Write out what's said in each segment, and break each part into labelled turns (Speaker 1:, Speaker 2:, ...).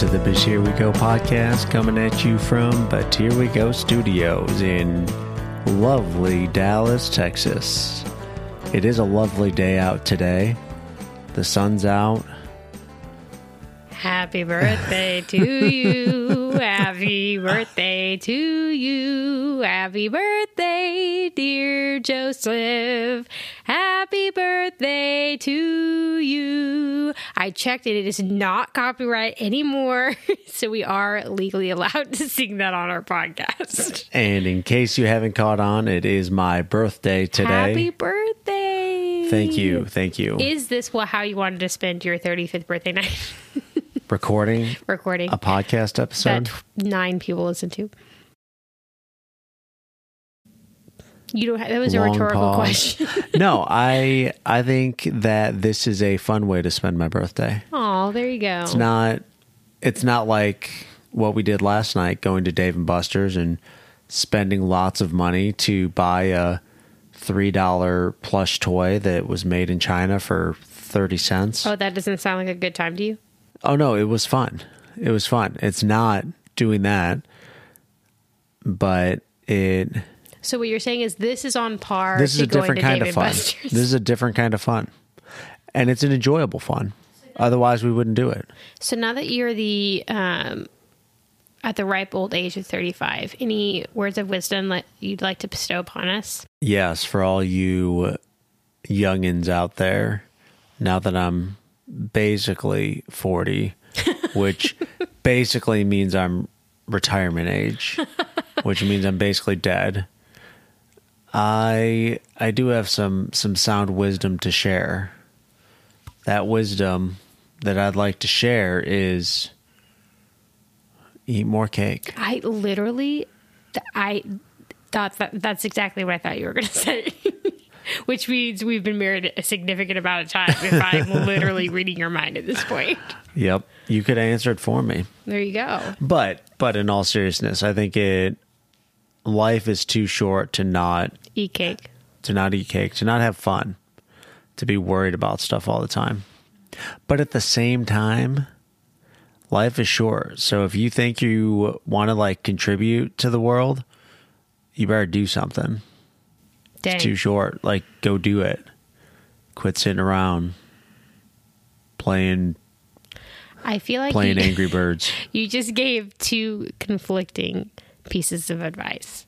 Speaker 1: to the But Here We Go podcast coming at you from But Here We Go Studios in lovely Dallas, Texas. It is a lovely day out today. The sun's out.
Speaker 2: Happy birthday to you. Happy birthday to you. Happy birthday, dear Joseph. Happy birthday to you. I checked it. It is not copyright anymore. So we are legally allowed to sing that on our podcast.
Speaker 1: And in case you haven't caught on, it is my birthday today.
Speaker 2: Happy birthday.
Speaker 1: Thank you. Thank you.
Speaker 2: Is this what, how you wanted to spend your 35th birthday night?
Speaker 1: Recording
Speaker 2: Recording
Speaker 1: a podcast episode.
Speaker 2: that nine people listen to. You don't. Have, that was a rhetorical
Speaker 1: pause.
Speaker 2: question.
Speaker 1: no, I I think that this is a fun way to spend my birthday.
Speaker 2: Oh, there you go.
Speaker 1: It's not it's not like what we did last night going to Dave and Buster's and spending lots of money to buy a $3 plush toy that was made in China for 30 cents.
Speaker 2: oh, that doesn't sound like a good time to you.
Speaker 1: Oh no, it was fun. It was fun. It's not doing that, but it
Speaker 2: So what you're saying is this is on par.
Speaker 1: this is a
Speaker 2: going
Speaker 1: different
Speaker 2: to
Speaker 1: kind
Speaker 2: Dave
Speaker 1: of fun.
Speaker 2: Buster's.
Speaker 1: This is a different kind of fun. And it's an enjoyable fun. Otherwise we wouldn't do it.
Speaker 2: So now that you're the um, at the ripe old age of 35, any words of wisdom that you'd like to bestow upon us?
Speaker 1: Yes, for all you youngins out there, now that I'm basically 40, which basically means I'm retirement age, which means I'm basically dead. I I do have some some sound wisdom to share. That wisdom that I'd like to share is eat more cake.
Speaker 2: I literally, I thought that that's exactly what I thought you were going to say. Which means we've been married a significant amount of time. If I'm literally reading your mind at this point,
Speaker 1: Yep, you could answer it for me.
Speaker 2: there you go.
Speaker 1: But but in all seriousness, I think it life is too short to not
Speaker 2: Eat cake.
Speaker 1: to not eat cake, to not have fun, to be worried about stuff all the time. But at the same time, life is short. So if you think you want to like contribute to the world, you better do something.
Speaker 2: Dang.
Speaker 1: It's too short. Like go do it. Quit sitting around playing
Speaker 2: I feel like
Speaker 1: playing
Speaker 2: you,
Speaker 1: Angry Birds.
Speaker 2: you just gave two conflicting pieces of advice.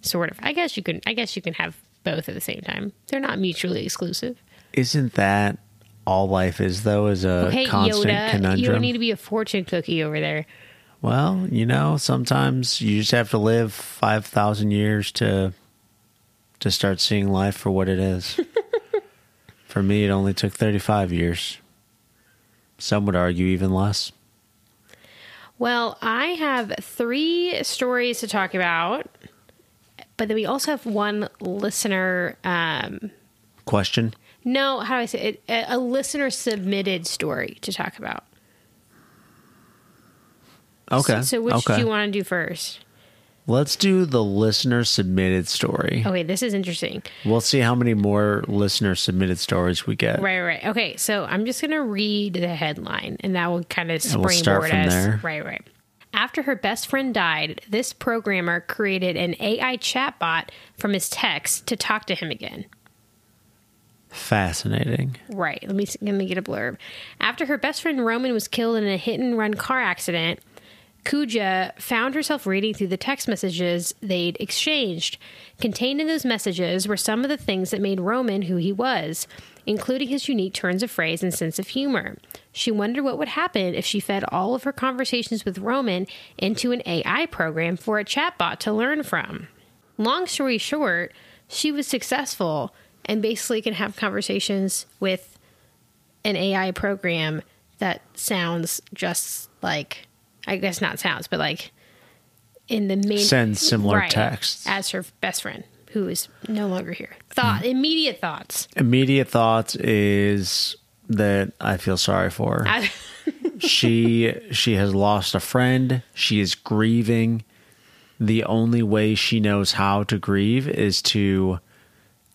Speaker 2: Sort of. I guess you can. I guess you can have both at the same time. They're not mutually exclusive.
Speaker 1: Isn't that all life is though? Is a
Speaker 2: Hey
Speaker 1: constant
Speaker 2: Yoda,
Speaker 1: conundrum.
Speaker 2: you don't need to be a fortune cookie over there.
Speaker 1: Well, you know, sometimes you just have to live 5,000 years to to start seeing life for what it is. for me, it only took 35 years. Some would argue even less.
Speaker 2: Well, I have three stories to talk about, but then we also have one listener. Um,
Speaker 1: Question?
Speaker 2: no, how do I say it? A, listener submitted story to talk about.
Speaker 1: Okay.
Speaker 2: So, so which
Speaker 1: okay.
Speaker 2: do you want to do first?
Speaker 1: Let's do the listener submitted story.
Speaker 2: Okay, this is interesting.
Speaker 1: We'll see how many more listener submitted stories we get.
Speaker 2: Right, right. Okay, so I'm just going to read the headline and that will kind of springboard we'll
Speaker 1: start from
Speaker 2: us.
Speaker 1: there.
Speaker 2: Right, right. After her best friend died, this programmer created an AI chatbot from his text to talk to him again.
Speaker 1: Fascinating.
Speaker 2: Right. Let me let me get a blurb. After her best friend Roman was killed in a hit and run car accident, Kuyda found herself reading through the text messages they'd exchanged. Contained in those messages were some of the things that made Roman who he was, including his unique turns of phrase and sense of humor. She wondered what would happen if she fed all of her conversations with Roman into an AI program for a chatbot to learn from. Long story short, she was successful and basically can have conversations with an AI program that sounds just like I guess not sounds, but like in the main
Speaker 1: Sends similar texts.
Speaker 2: as her best friend who is no longer here. Thought hmm. immediate thoughts.
Speaker 1: Immediate thoughts is that I feel sorry for her.
Speaker 2: I-
Speaker 1: she she has lost a friend. She is grieving. The only way she knows how to grieve is to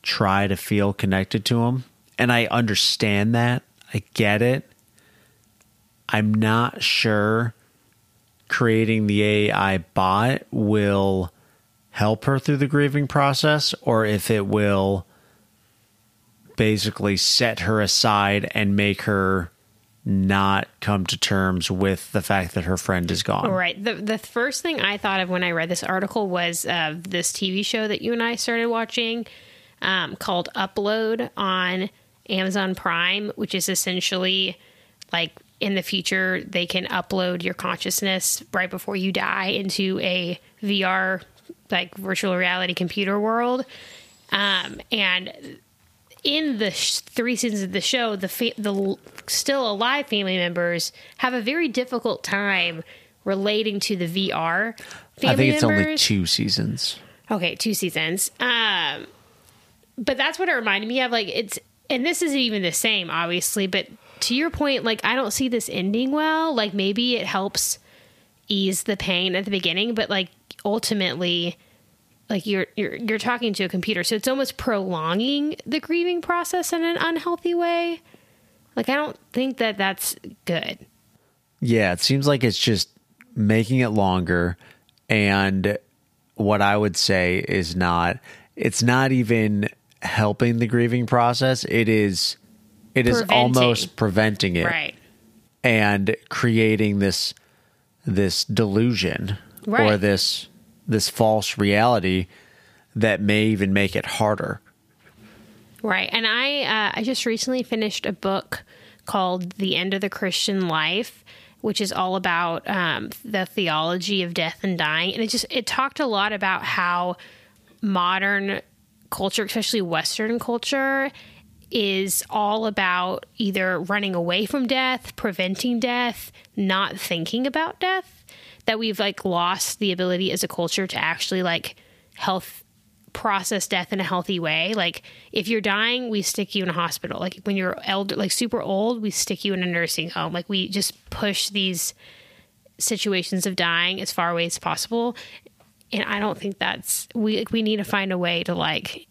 Speaker 1: try to feel connected to him. And I understand that. I get it. I'm not sure creating the AI bot will help her through the grieving process or if it will basically set her aside and make her not come to terms with the fact that her friend is gone.
Speaker 2: Right. The the first thing I thought of when I read this article was uh, this TV show that you and I started watching um, called Upload on Amazon Prime, which is essentially like in the future they can upload your consciousness right before you die into a VR like virtual reality computer world. Um, and in the sh- three seasons of the show, the fa- the l- still alive family members have a very difficult time relating to the VR. Family
Speaker 1: I think it's
Speaker 2: members.
Speaker 1: only two seasons.
Speaker 2: Okay, two seasons. Um, but that's what it reminded me of. Like it's, and this isn't even the same, obviously. But to your point, like I don't see this ending well. Like maybe it helps ease the pain at the beginning, but like ultimately, like you're you're you're talking to a computer, so it's almost prolonging the grieving process in an unhealthy way. Like I don't think that that's good.
Speaker 1: Yeah, it seems like it's just making it longer. And what I would say is not, it's not even helping the grieving process. It is, it is
Speaker 2: Preventing.
Speaker 1: almost preventing it
Speaker 2: Right.
Speaker 1: and creating this, this delusion or this, this false reality that may even make it harder.
Speaker 2: Right. And I uh, I just recently finished a book called The End of the Christian Life, which is all about um, the theology of death and dying. And it just it talked a lot about how modern culture, especially Western culture, is all about either running away from death, preventing death, not thinking about death. That we've like lost the ability as a culture to actually like health process death in a healthy way. Like if you're dying, we stick you in a hospital. Like when you're elder, like super old, we stick you in a nursing home. Like we just push these situations of dying as far away as possible. And I don't think that's we we need to find a way to like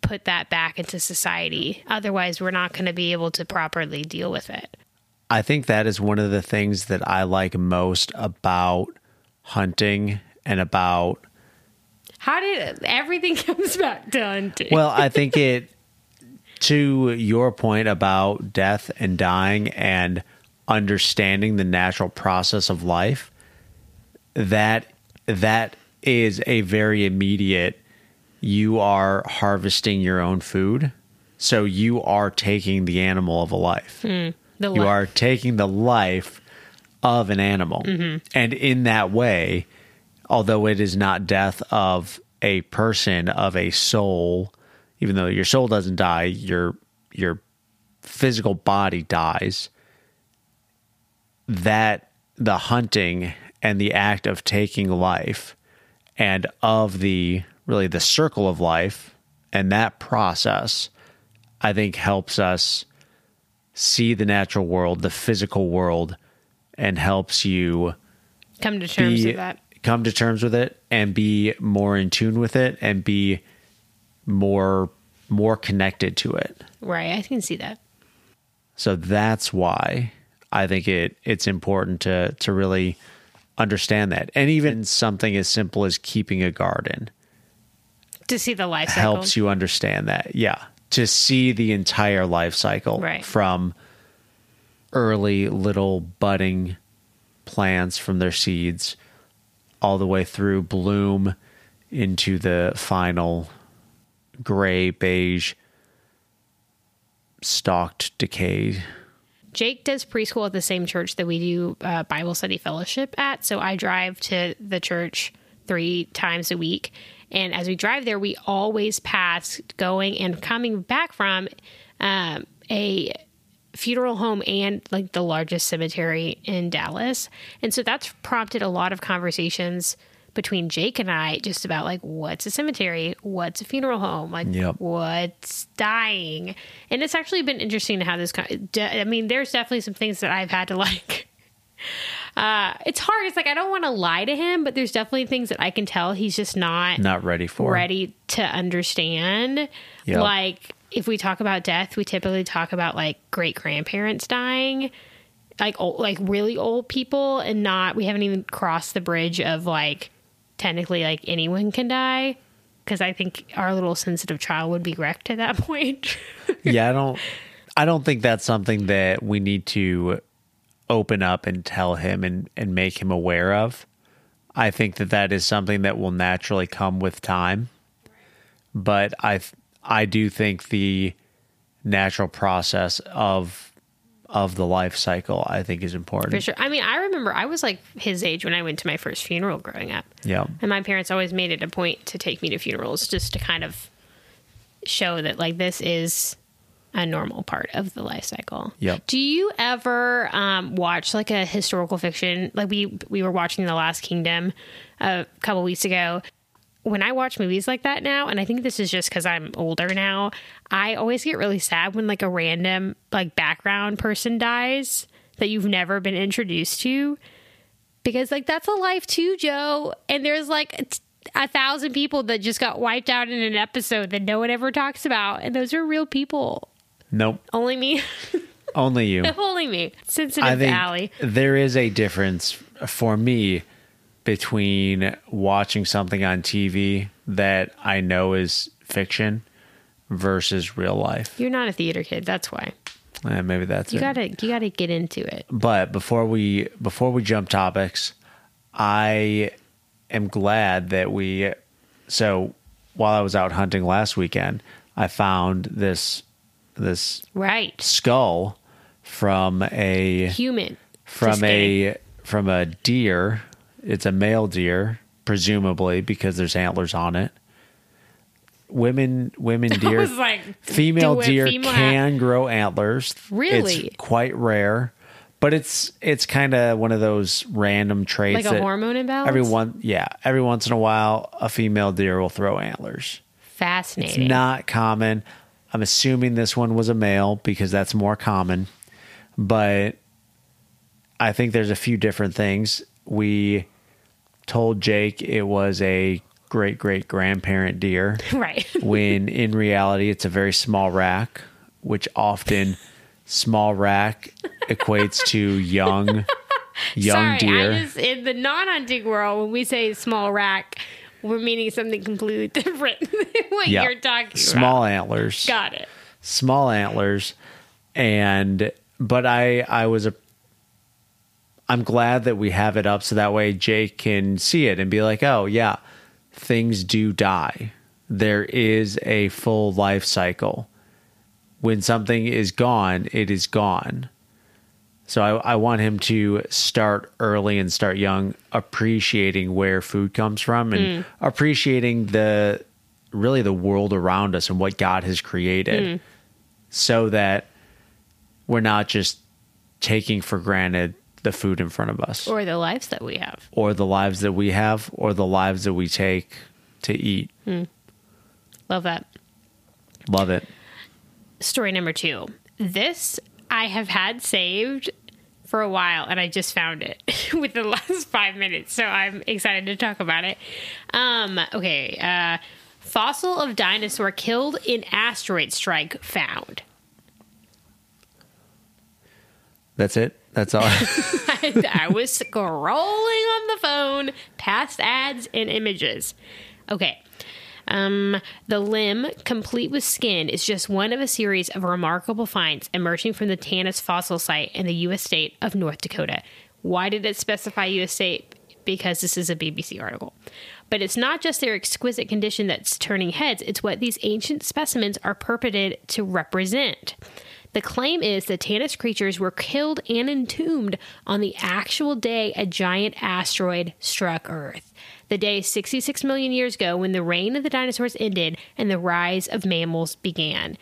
Speaker 2: put that back into society. Otherwise, we're not going to be able to properly deal with it.
Speaker 1: I think that is one of the things that I like most about hunting and about
Speaker 2: How did everything comes back to hunting?
Speaker 1: Well, I think it to your point about death and dying and understanding the natural process of life that that is a very immediate you are harvesting your own food so you are taking the animal of a life
Speaker 2: the
Speaker 1: you
Speaker 2: li-
Speaker 1: are taking the life of an animal.
Speaker 2: Mm-hmm.
Speaker 1: And in that way, although it is not death of a person, of a soul, even though your soul doesn't die, your your physical body dies, that the hunting and the act of taking life and of the really the circle of life and that process, I think helps us see the natural world, the physical world, and helps you
Speaker 2: come to terms
Speaker 1: be,
Speaker 2: with that.
Speaker 1: come to terms with it and be more in tune with it and be more more connected to it.
Speaker 2: Right. I can see that.
Speaker 1: So that's why I think it it's important to to really understand that. And even something as simple as keeping a garden
Speaker 2: To see the life cycle.
Speaker 1: helps you understand that. Yeah. To see the entire life cycle
Speaker 2: Right.
Speaker 1: from early little budding plants from their seeds all the way through bloom into the final gray beige stalked decay.
Speaker 2: Jake does preschool at the same church that we do uh, Bible study fellowship at. So I drive to the church three times a week. And as we drive there, we always pass going and coming back from um, a funeral home and like the largest cemetery in Dallas. And so that's prompted a lot of conversations between Jake and I just about like what's a cemetery, what's a funeral home, like
Speaker 1: Yep.
Speaker 2: what's dying. And it's actually been interesting to have this kind I mean there's definitely some things that I've had to like uh it's hard. It's like I don't want to lie to him, but there's definitely things that I can tell he's just not
Speaker 1: Not ready for.
Speaker 2: ready to understand.
Speaker 1: Yep.
Speaker 2: Like if we talk about death, we typically talk about like great grandparents dying. like old, like really old people and not we haven't even crossed the bridge of like technically like anyone can die because I think our little sensitive child would be wrecked at that point.
Speaker 1: yeah, I don't I don't think that's something that we need to open up and tell him and and make him aware of. I think that that is something that will naturally come with time. But I I do think the natural process of of the life cycle I think is important.
Speaker 2: For sure. I mean, I remember I was like his age when I went to my first funeral growing up.
Speaker 1: Yeah.
Speaker 2: And my parents always made it a point to take me to funerals just to kind of show that like this is a normal part of the life cycle.
Speaker 1: Yep.
Speaker 2: Do you ever um, watch like a historical fiction? Like we we were watching The Last Kingdom a couple weeks ago. When I watch movies like that now, and I think this is just because I'm older now, I always get really sad when like a random like background person dies that you've never been introduced to, because like that's a life too, Joe. And there's like a thousand people that just got wiped out in an episode that no one ever talks about, and those are real people.
Speaker 1: Nope.
Speaker 2: Only me.
Speaker 1: Only you.
Speaker 2: Only me. Sensitive
Speaker 1: I think
Speaker 2: Allie.
Speaker 1: there is a difference for me between watching something on TV that I know is fiction versus real life.
Speaker 2: You're not a theater kid. That's why.
Speaker 1: Eh, maybe that's
Speaker 2: You
Speaker 1: it.
Speaker 2: gotta you gotta get into it.
Speaker 1: but before we before we jump topics, I am glad that we. So while I was out hunting last weekend, I found this this
Speaker 2: Right.
Speaker 1: skull from a
Speaker 2: Human.
Speaker 1: from a from a deer. It's a male deer, presumably because there's antlers on it. Women women deer
Speaker 2: like,
Speaker 1: female deer
Speaker 2: female-
Speaker 1: can grow antlers.
Speaker 2: Really?
Speaker 1: It's quite rare. But it's it's kind of one of those random traits
Speaker 2: Like a hormone imbalance?
Speaker 1: Every one, yeah, every once in a while, a female deer will throw antlers. It's
Speaker 2: Fascinating.
Speaker 1: not common. I'm assuming this one was a male because that's more common. But I think there's a few different things. We told Jake it was a great great grandparent deer
Speaker 2: right.
Speaker 1: when in reality it's a very small rack, which often small rack equates to young young
Speaker 2: Sorry,
Speaker 1: deer.
Speaker 2: I just in the non-hunting world, when we say small rack, we're meaning something completely different than what
Speaker 1: Yeah.
Speaker 2: you're talking about.
Speaker 1: small
Speaker 2: about.
Speaker 1: antlers.
Speaker 2: Got it.
Speaker 1: small antlers and but i i was a i'm glad that we have it up so that way jake can see it and be like oh yeah things do die there is a full life cycle when something is gone it is gone so I, I want him to start early and start young appreciating where food comes from and mm. appreciating the really the world around us and what god has created mm. so that we're not just taking for granted the food in front of us
Speaker 2: Or the lives that we have.
Speaker 1: or the lives that we have or the lives that we take to eat. Mm.
Speaker 2: Love that.
Speaker 1: Love it.
Speaker 2: story number two. This I have had saved for a while and I just found it with the last five minutes. So I'm excited to talk about it. Um, okay. Uh, fossil of dinosaur killed in asteroid strike found.
Speaker 1: That's it. That's all.
Speaker 2: I was scrolling on the phone past ads and images. Okay. Um, the limb, complete with skin, is just one of a series of remarkable finds emerging from the Tanis fossil site in the U.S. state of North Dakota. Why did it specify U.S. state? Because this is a BBC article. But it's not just their exquisite condition that's turning heads, it's what these ancient specimens are purported to represent. The claim is that Tanis creatures were killed and entombed on the actual day a giant asteroid struck Earth. The day 66 million years ago when the reign of the dinosaurs ended and the rise of mammals began.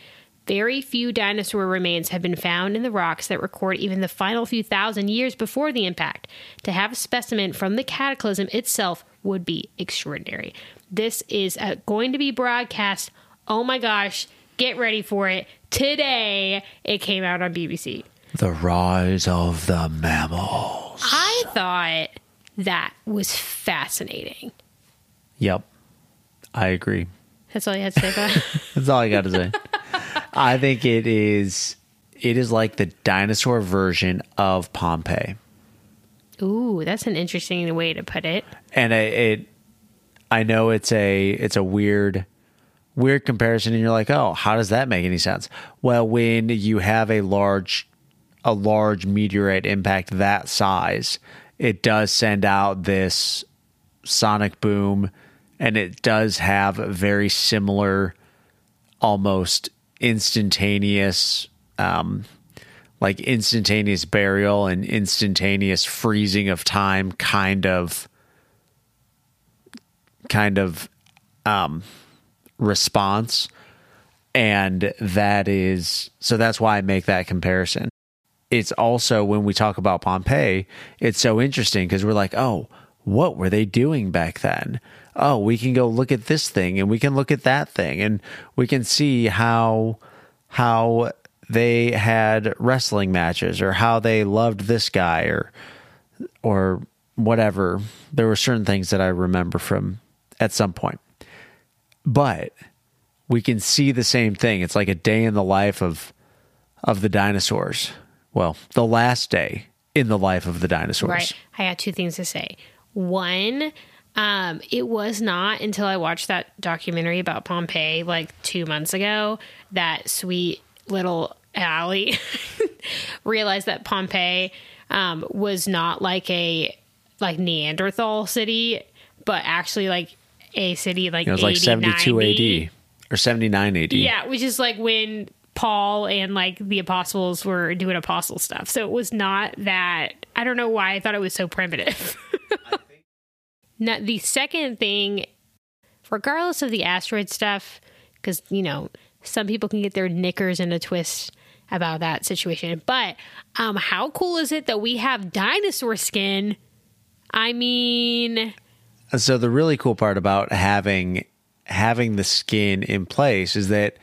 Speaker 2: Very few dinosaur remains have been found in the rocks that record even the final few thousand years before the impact. To have a specimen from the cataclysm itself would be extraordinary. This is uh, going to be broadcast. Oh my gosh, get ready for it. Today, it came out on BBC.
Speaker 1: the rise of the mammals.
Speaker 2: I thought that was fascinating.
Speaker 1: Yep. I agree.
Speaker 2: That's all you had to say about it.
Speaker 1: That's all I got to say. I think it is it is like the dinosaur version of Pompeii.
Speaker 2: Ooh, that's an interesting way to put it.
Speaker 1: and it, it I know it's a it's a weird weird comparison and you're like, "Oh, how does that make any sense?" Well, when you have a large a large meteorite impact that size, it does send out this sonic boom and it does have a very similar almost instantaneous um like instantaneous burial and instantaneous freezing of time kind of kind of um response and that is so that's why I make that comparison. It's also when we talk about Pompeii, it's so interesting because we're like, "Oh, what were they doing back then?" Oh, we can go look at this thing and we can look at that thing and we can see how how they had wrestling matches or how they loved this guy or or whatever. There were certain things that I remember from at some point. But we can see the same thing. It's like a day in the life of of the dinosaurs. Well, the last day in the life of the dinosaurs.
Speaker 2: Right. I got two things to say. One, um, it was not until I watched that documentary about Pompeii like two months ago that sweet little Allie realized that Pompeii um, was not like a like Neanderthal city, but actually like a city like
Speaker 1: It was like 72 AD or 79 AD.
Speaker 2: Yeah, which is like when Paul and like the apostles were doing apostle stuff. So it was not that. I don't know why I thought it was so primitive. now, the second thing, regardless of the asteroid stuff, because, you know, some people can get their knickers in a twist about that situation. But um, how cool is it that we have dinosaur skin? I mean,
Speaker 1: So the really cool part about having having the skin in place is that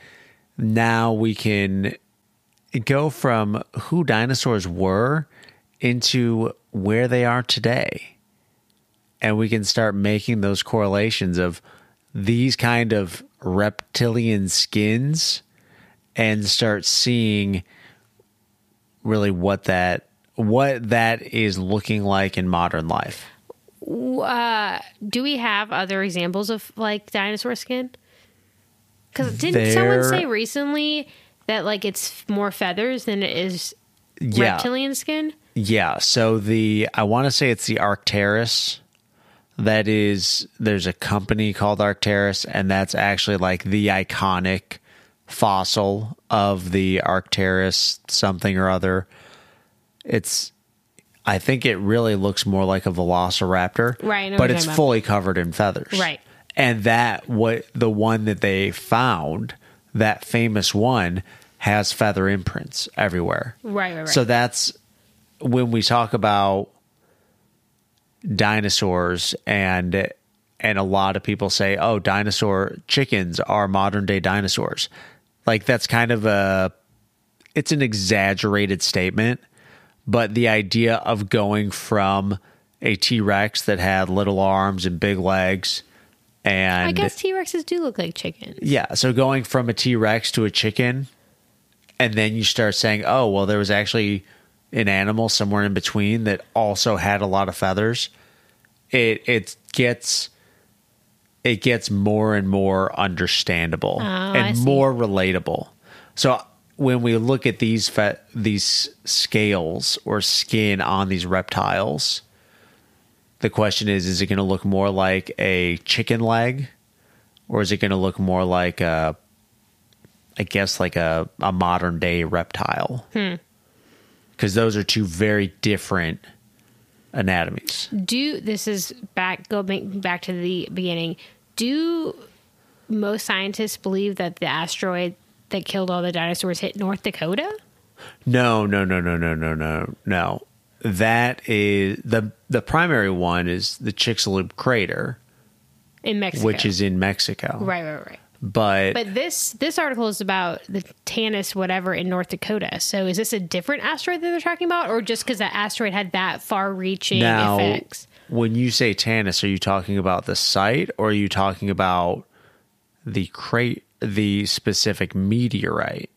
Speaker 1: now we can go from who dinosaurs were into where they are today. And we can start making those correlations of these kind of reptilian skins and start seeing really what that what that is looking like in modern life.
Speaker 2: uh, do we have other examples of like dinosaur skin? Because didn't someone say recently that like it's more feathers than it is
Speaker 1: Yeah.
Speaker 2: reptilian skin?
Speaker 1: Yeah. So the I want to say it's the Arcturus. That is, there's a company called Arcturus, and that's actually like the iconic fossil of the Arcturus something or other. It's, I think it really looks more like a Velociraptor,
Speaker 2: Right, I know what
Speaker 1: But it's
Speaker 2: about.
Speaker 1: fully covered in feathers,
Speaker 2: Right.
Speaker 1: And that what the one that they found, that famous one, has feather imprints everywhere.
Speaker 2: Right, right, right.
Speaker 1: So that's when we talk about dinosaurs and and a lot of people say, "Oh, dinosaur chickens are modern day dinosaurs." Like that's kind of a it's an exaggerated statement, but the idea of going from a T-Rex that had little arms and big legs and
Speaker 2: I guess T Rexes do look like chickens.
Speaker 1: yeah. So going from a T Rex to a chicken, and then you start saying, oh, well, there was actually an animal somewhere in between that also had a lot of feathers. It it gets it gets more and more understandable
Speaker 2: Oh,
Speaker 1: and more relatable. So when we look at these fe- these scales or skin on these reptiles, the question is: Is it going to look more like a chicken leg, or is it going to look more like a, I guess, like a a modern day reptile? Hmm. Because those are two very different anatomies.
Speaker 2: Do this is back go back back to the beginning. Do most scientists believe that the asteroid that killed all the dinosaurs hit North Dakota?
Speaker 1: No, no, no, no, no, no, no, no. That is the the primary one is the Chicxulub crater,
Speaker 2: In Mexico.
Speaker 1: which is in Mexico.
Speaker 2: right, right, right.
Speaker 1: But,
Speaker 2: But this this article is about the Tanis whatever in North Dakota. So is this a different asteroid that they're talking about, or just because that asteroid had that far-reaching
Speaker 1: now,
Speaker 2: effects?
Speaker 1: when you say Tanis, are you talking about the site, or are you talking about the crate, the specific meteorite?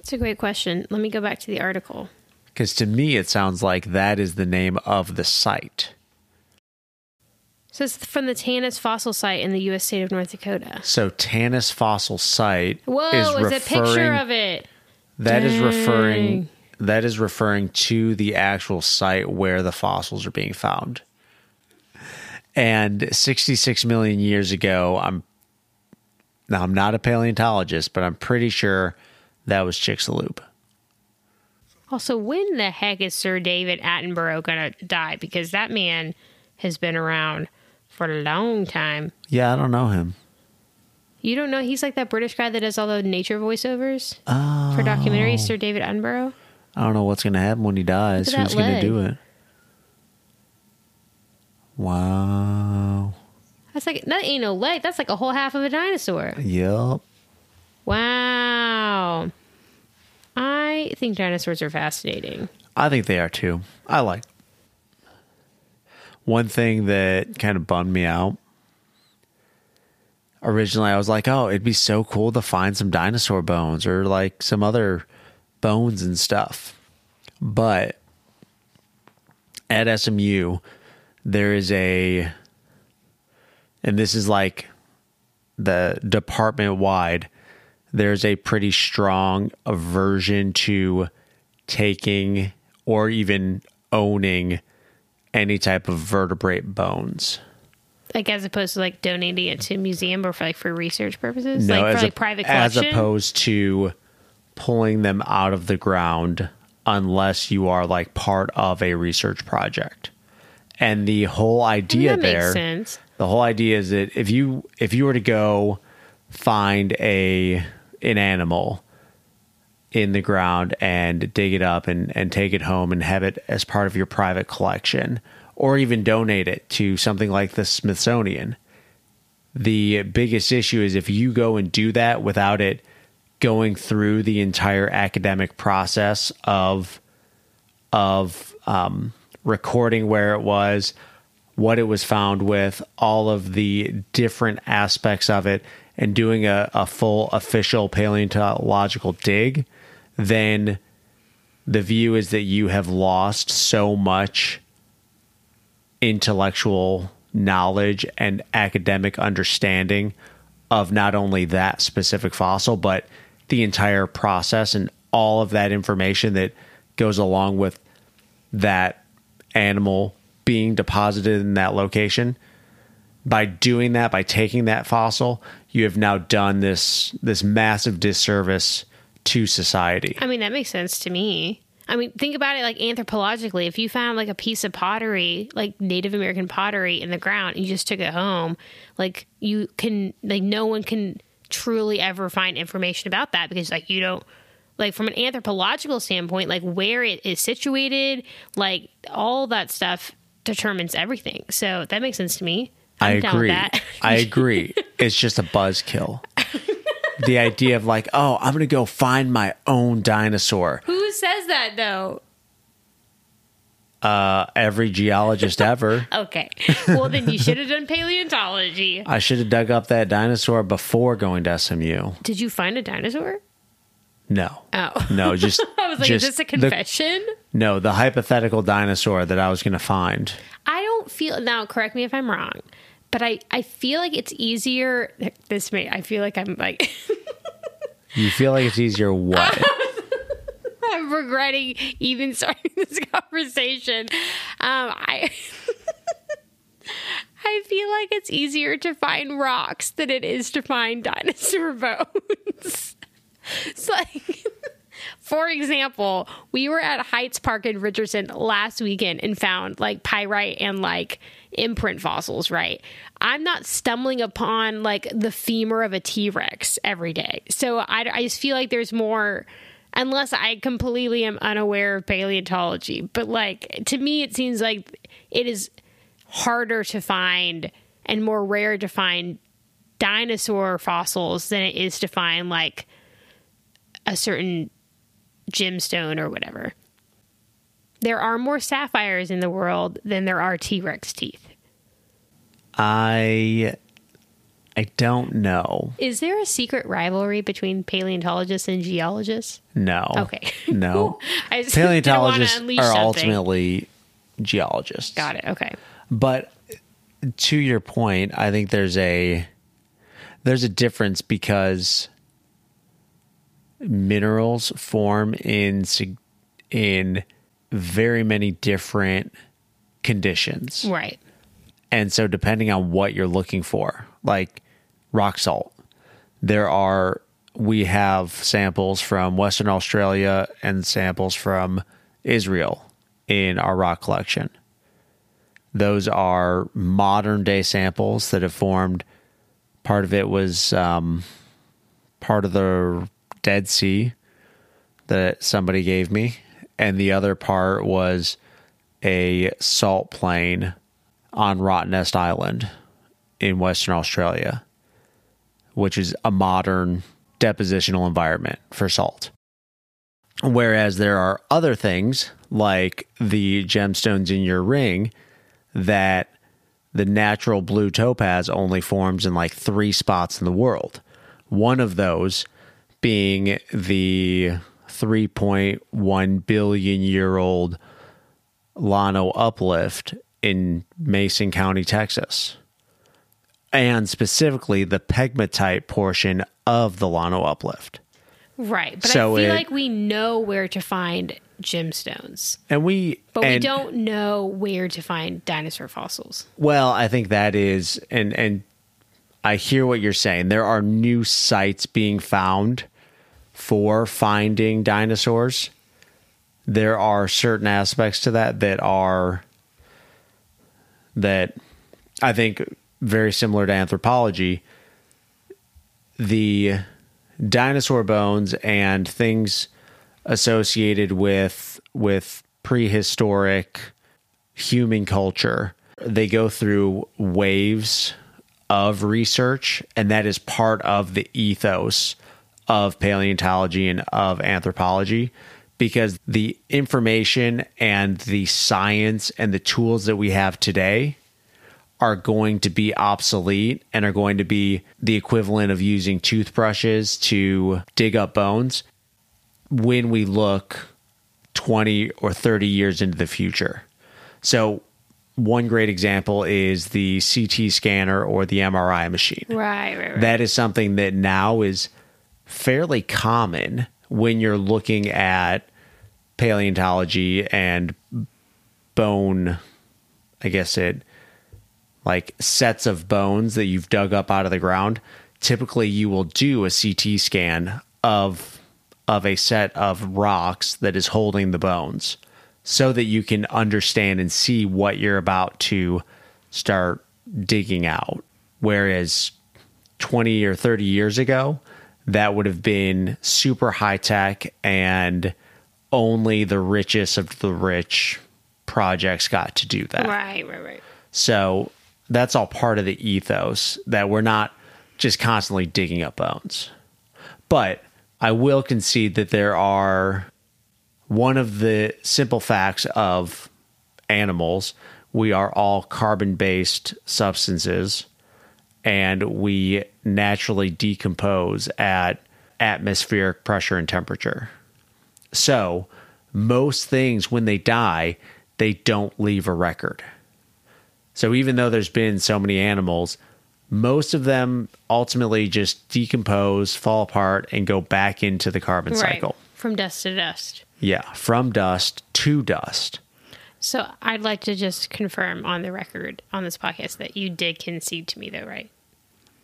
Speaker 2: It's a great question. Let me go back to the article.
Speaker 1: Because to me, it sounds like that is the name of the site.
Speaker 2: So it's from the Tanis fossil site in the U.S. state of North Dakota.
Speaker 1: So Tanis fossil site
Speaker 2: Whoa,
Speaker 1: is
Speaker 2: is a picture
Speaker 1: referring
Speaker 2: of it.
Speaker 1: that is referring that is referring to the actual site where the fossils are being found. And 66 million years ago, I'm now I'm not a paleontologist, but I'm pretty sure that was Chicxulub.
Speaker 2: Also, when the heck is Sir David Attenborough going to die? Because that man has been around for a long time.
Speaker 1: Yeah, I don't know him.
Speaker 2: You don't know he's like that British guy that does all the nature voiceovers for oh. documentaries, Sir David Attenborough?
Speaker 1: I don't know what's going to happen when he dies. Who's going to do it? Wow.
Speaker 2: That's like, that ain't no leg. That's like a whole half of a dinosaur.
Speaker 1: Yep.
Speaker 2: Wow. I think dinosaurs are fascinating.
Speaker 1: I think they are too. I like. One thing that kind of bummed me out. Originally, I was like, "Oh, it'd be so cool to find some dinosaur bones or like some other bones and stuff." But at SMU, there is a, and this is like the department wide. There's a pretty strong aversion to taking or even owning any type of vertebrate bones.
Speaker 2: Like as opposed to like donating it to a museum or for like for research purposes?
Speaker 1: No,
Speaker 2: like
Speaker 1: as
Speaker 2: for
Speaker 1: a-
Speaker 2: like private
Speaker 1: as opposed to pulling them out of the ground unless you are like part of a research project. And the whole idea there the whole idea is that if you if you were to go find a an animal in the ground and dig it up and, and take it home and have it as part of your private collection or even donate it to something like the Smithsonian. The biggest issue is if you go and do that without it going through the entire academic process of of um, recording where it was, what it was found with, all of the different aspects of it, and doing a, a full official paleontological dig, then the view is that you have lost so much intellectual knowledge and academic understanding of not only that specific fossil, but the entire process and all of that information that goes along with that animal being deposited in that location. By doing that, by taking that fossil, you have now done this this massive disservice to society.
Speaker 2: I mean, that makes sense to me. I mean, think about it like anthropologically. If you found like a piece of pottery, like Native American pottery in the ground, and you just took it home, like you can, like no one can truly ever find information about that because like you don't, like from an anthropological standpoint, like where it is situated, like all that stuff determines everything. So that makes sense to me.
Speaker 1: I
Speaker 2: I'm down with
Speaker 1: agree. I agree. It's just a buzzkill. the idea of like, oh, I'm gonna go find my own dinosaur.
Speaker 2: Who says that though?
Speaker 1: Uh, every geologist ever.
Speaker 2: Okay. Well, then you should have done paleontology.
Speaker 1: I should have dug up that dinosaur before going to SMU.
Speaker 2: Did you find a dinosaur?
Speaker 1: No,
Speaker 2: Oh.
Speaker 1: no, just
Speaker 2: I was like,
Speaker 1: just
Speaker 2: is this a
Speaker 1: the-
Speaker 2: confession?
Speaker 1: no, the hypothetical dinosaur that I was gonna find.
Speaker 2: I don't feel now. Correct me if I'm wrong, but I I feel like it's easier. This may I feel like I'm like
Speaker 1: You feel like it's easier what?
Speaker 2: I'm regretting even starting this conversation. Um, I I feel like it's easier to find rocks than it is to find dinosaur bones. it's like. For example, we were at Heights Park in Richardson last weekend and found like pyrite and like imprint fossils, right? I'm not stumbling upon like the femur of a T Rex every day. So I, I just feel like there's more, unless I completely am unaware of paleontology. But like to me, it seems like it is harder to find and more rare to find dinosaur fossils than it is to find like a certain gemstone or whatever. There are more sapphires in the world than there are T Rex teeth.
Speaker 1: I I don't know.
Speaker 2: Is there a secret rivalry between paleontologists and geologists?
Speaker 1: No.
Speaker 2: Okay.
Speaker 1: No.
Speaker 2: I just didn't wanna
Speaker 1: Paleontologists are
Speaker 2: something.
Speaker 1: ultimately geologists.
Speaker 2: Got it. Okay.
Speaker 1: But to your point, I think there's a there's a difference because minerals form in in very many different conditions.
Speaker 2: Right.
Speaker 1: And so, depending on what you're looking for, like rock salt, there are, we have samples from Western Australia and samples from Israel in our rock collection. Those are modern day samples that have formed. Part of it was um, part of the Dead Sea that somebody gave me, and the other part was a salt plain on Rottnest Island in Western Australia, which is a modern depositional environment for salt. Whereas there are other things like the gemstones in your ring that the natural blue topaz only forms in like three spots in the world. One of those being the 3.1 billion year old Llano uplift in Mason County, Texas, and specifically the pegmatite portion of the Llano uplift.
Speaker 2: Right. But
Speaker 1: So
Speaker 2: I feel
Speaker 1: it-
Speaker 2: like we know where to find gemstones,
Speaker 1: And we,
Speaker 2: but we don't know where to find dinosaur fossils.
Speaker 1: Well, I think that is, and and I hear what you're saying. There are new sites being found for finding dinosaurs. There are certain aspects to that that are that I think very similar to anthropology. The dinosaur bones and things associated with with prehistoric human culture they go through waves of research and that is part of the ethos of paleontology and of anthropology because the information and the science and the tools that we have today are going to be obsolete and are going to be the equivalent of using toothbrushes to dig up bones when we look 20 or 30 years into the future. So, one great example is the CT scanner or the MRI machine.
Speaker 2: Right, right, right.
Speaker 1: That is something that now is fairly common when you're looking at paleontology and bone, I guess it, like sets of bones that you've dug up out of the ground. Typically, you will do a CT scan of of a set of rocks that is holding the bones so that you can understand and see what you're about to start digging out. Whereas 20 or 30 years ago, that would have been super high tech and only the richest of the rich projects got to do that.
Speaker 2: right, right, right.
Speaker 1: So that's all part of the ethos that we're not just constantly digging up bones. But I will concede that there are one of the simple facts of animals, we are all carbon based substances and we naturally decompose at atmospheric pressure and temperature. So, most things when they die, they don't leave a record. So even though there's been so many animals, most of them ultimately just decompose, fall apart, and go back into the carbon
Speaker 2: Right.
Speaker 1: cycle.
Speaker 2: From dust to dust.
Speaker 1: Yeah, from dust to dust.
Speaker 2: So I'd like to just confirm on the record on this podcast that you did concede to me, though, right?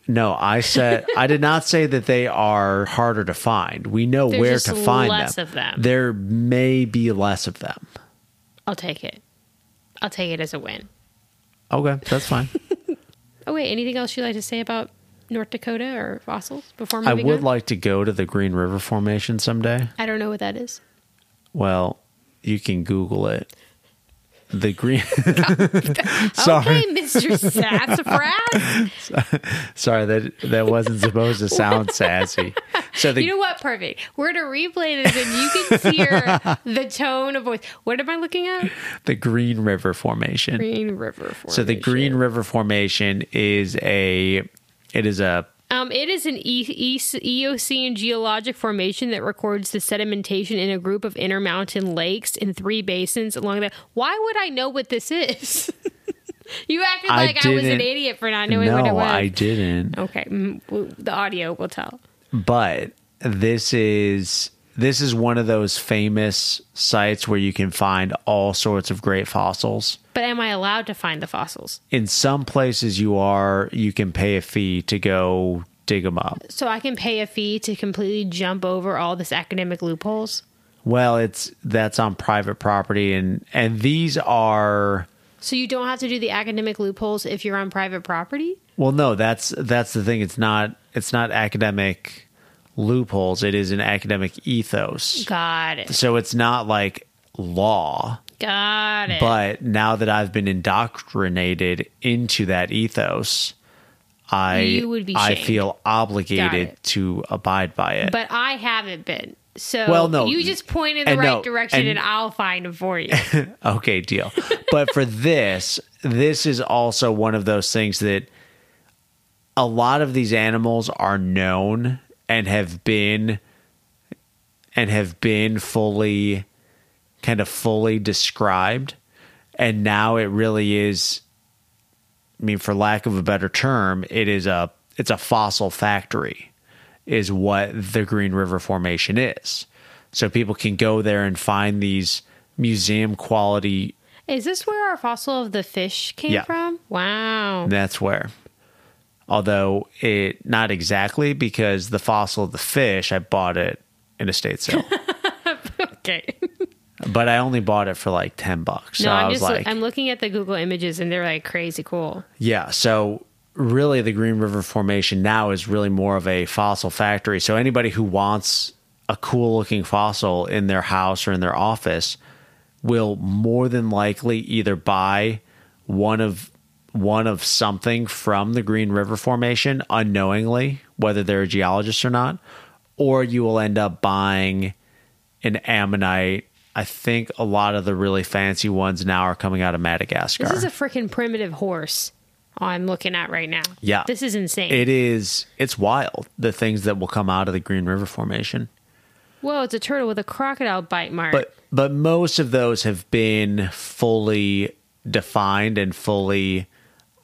Speaker 1: No, I said I did not say that they are harder to find. We know
Speaker 2: There's
Speaker 1: where to find
Speaker 2: less
Speaker 1: them.
Speaker 2: of them.
Speaker 1: There may be less of them.
Speaker 2: I'll take it. I'll take it as a win.
Speaker 1: Okay, that's fine.
Speaker 2: Oh wait, anything else you'd like to say about North Dakota or fossils before moving I
Speaker 1: would
Speaker 2: on?
Speaker 1: like to go to the Green River Formation someday.
Speaker 2: I don't know what that is.
Speaker 1: Well, you can Google it. The Green. Sorry.
Speaker 2: Okay, Mr. Sassafras.
Speaker 1: Sorry, that that wasn't supposed to sound sassy. So the
Speaker 2: you know what? Perfect. We're gonna replay this, and you can hear the tone of voice. What am I looking at?
Speaker 1: the Green River Formation.
Speaker 2: Green River Formation.
Speaker 1: So the Green River Formation is a It is a
Speaker 2: Um, it is an e- e- Eocene geologic formation that records the sedimentation in a group of intermountain lakes in three basins along the. Why would I know what this is? you acted
Speaker 1: I
Speaker 2: like I, was an idiot for not knowing what it
Speaker 1: no,
Speaker 2: was.
Speaker 1: I didn't.
Speaker 2: Okay, the audio will tell.
Speaker 1: but this is this is one of those famous sites where you can find all sorts of great fossils.
Speaker 2: But am I allowed to find the fossils?
Speaker 1: In some places you are you can pay a fee to go dig them up.
Speaker 2: So I can pay a fee to completely jump over all this academic loopholes.
Speaker 1: Well, it's that's on private property and and these are
Speaker 2: So you don't have to do the academic loopholes if you're on private property.
Speaker 1: well no, that's that's the thing. It's not it's not academic loopholes. It is an academic ethos.
Speaker 2: Got it.
Speaker 1: So it's not like law.
Speaker 2: Got it.
Speaker 1: But now that I've been indoctrinated into that ethos, I
Speaker 2: You would be
Speaker 1: I feel obligated to abide by it.
Speaker 2: But I haven't been. So
Speaker 1: Well, no.
Speaker 2: you just point in the right
Speaker 1: no,
Speaker 2: direction
Speaker 1: and-
Speaker 2: and, I'll find them for you.
Speaker 1: okay, deal. but for this, this is also one of those things that a lot of these animals are known and have been and have been fully kind of fully described and now it really is I mean for lack of a better term it is a it's a fossil factory is what the Green River Formation is. So people can go there and find these museum quality
Speaker 2: Is this where our fossil of the fish came
Speaker 1: Yeah.
Speaker 2: from? Wow.
Speaker 1: That's where. Although it not exactly because the fossil of the fish, I bought it in a state sale,
Speaker 2: Okay.
Speaker 1: but I only bought it for like ten bucks.
Speaker 2: No,
Speaker 1: I
Speaker 2: I'm just
Speaker 1: like,
Speaker 2: I'm looking at the Google images and they're like crazy cool.
Speaker 1: yeah. So really, the Green River Formation now is really more of a fossil factory. So anybody who wants a cool looking fossil in their house or in their office will more than likely either buy one of one of something from the Green River Formation unknowingly, whether they're a geologist or not, or you will end up buying an ammonite. I think a lot of the really fancy ones now are coming out of Madagascar.
Speaker 2: This is a freaking primitive horse I'm looking at right now.
Speaker 1: Yeah.
Speaker 2: This is insane.
Speaker 1: it is it's wild the things that will come out of the Green River Formation.
Speaker 2: Whoa, it's a turtle with a crocodile bite mark.
Speaker 1: But but most of those have been fully defined and fully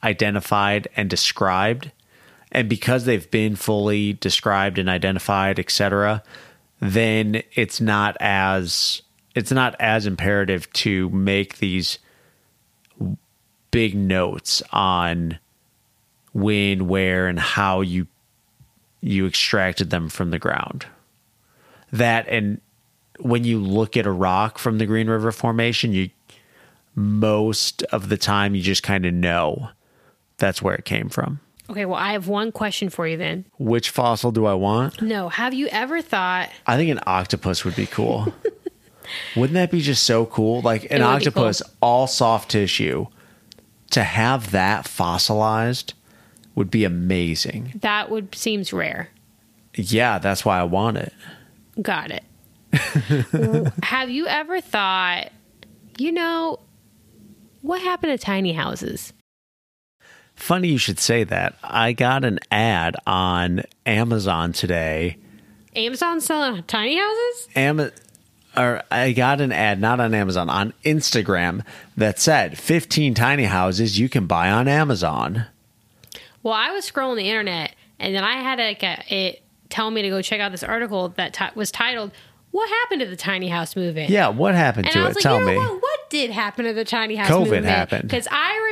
Speaker 1: identified and described. And because they've been fully described and identified, etc., then it's not as it's not as imperative to make these big notes on when, where, and how you you extracted them from the ground. That and when you look at a rock from the Green River Formation, you most of the time you just kind of know that's where it came from.
Speaker 2: okay, well, I have one question for you then.
Speaker 1: Which fossil do I want?
Speaker 2: No, have you ever thought
Speaker 1: I think an octopus would be cool. Wouldn't that be just so cool? Like an
Speaker 2: It would be
Speaker 1: octopus, all soft tissue, to have that fossilized would be amazing.
Speaker 2: that would seems rare?
Speaker 1: Yeah, that's why I want it.
Speaker 2: Got it. have you ever thought, you know, what happened to tiny houses?
Speaker 1: Funny you should say that. I got an ad on Amazon today.
Speaker 2: Amazon selling tiny houses?
Speaker 1: Am- or I got an ad not on Amazon on Instagram that said 15 tiny houses you can buy on Amazon.
Speaker 2: Well, I was scrolling the internet and then I had like a, it tell me to go check out this article that ti was titled "What Happened to the Tiny House Movement?"
Speaker 1: Yeah, what happened
Speaker 2: and
Speaker 1: to
Speaker 2: I
Speaker 1: it?
Speaker 2: was like,
Speaker 1: Tell
Speaker 2: you know
Speaker 1: me.
Speaker 2: what? What did happen to the tiny house
Speaker 1: COVID
Speaker 2: movement?
Speaker 1: happened.
Speaker 2: because I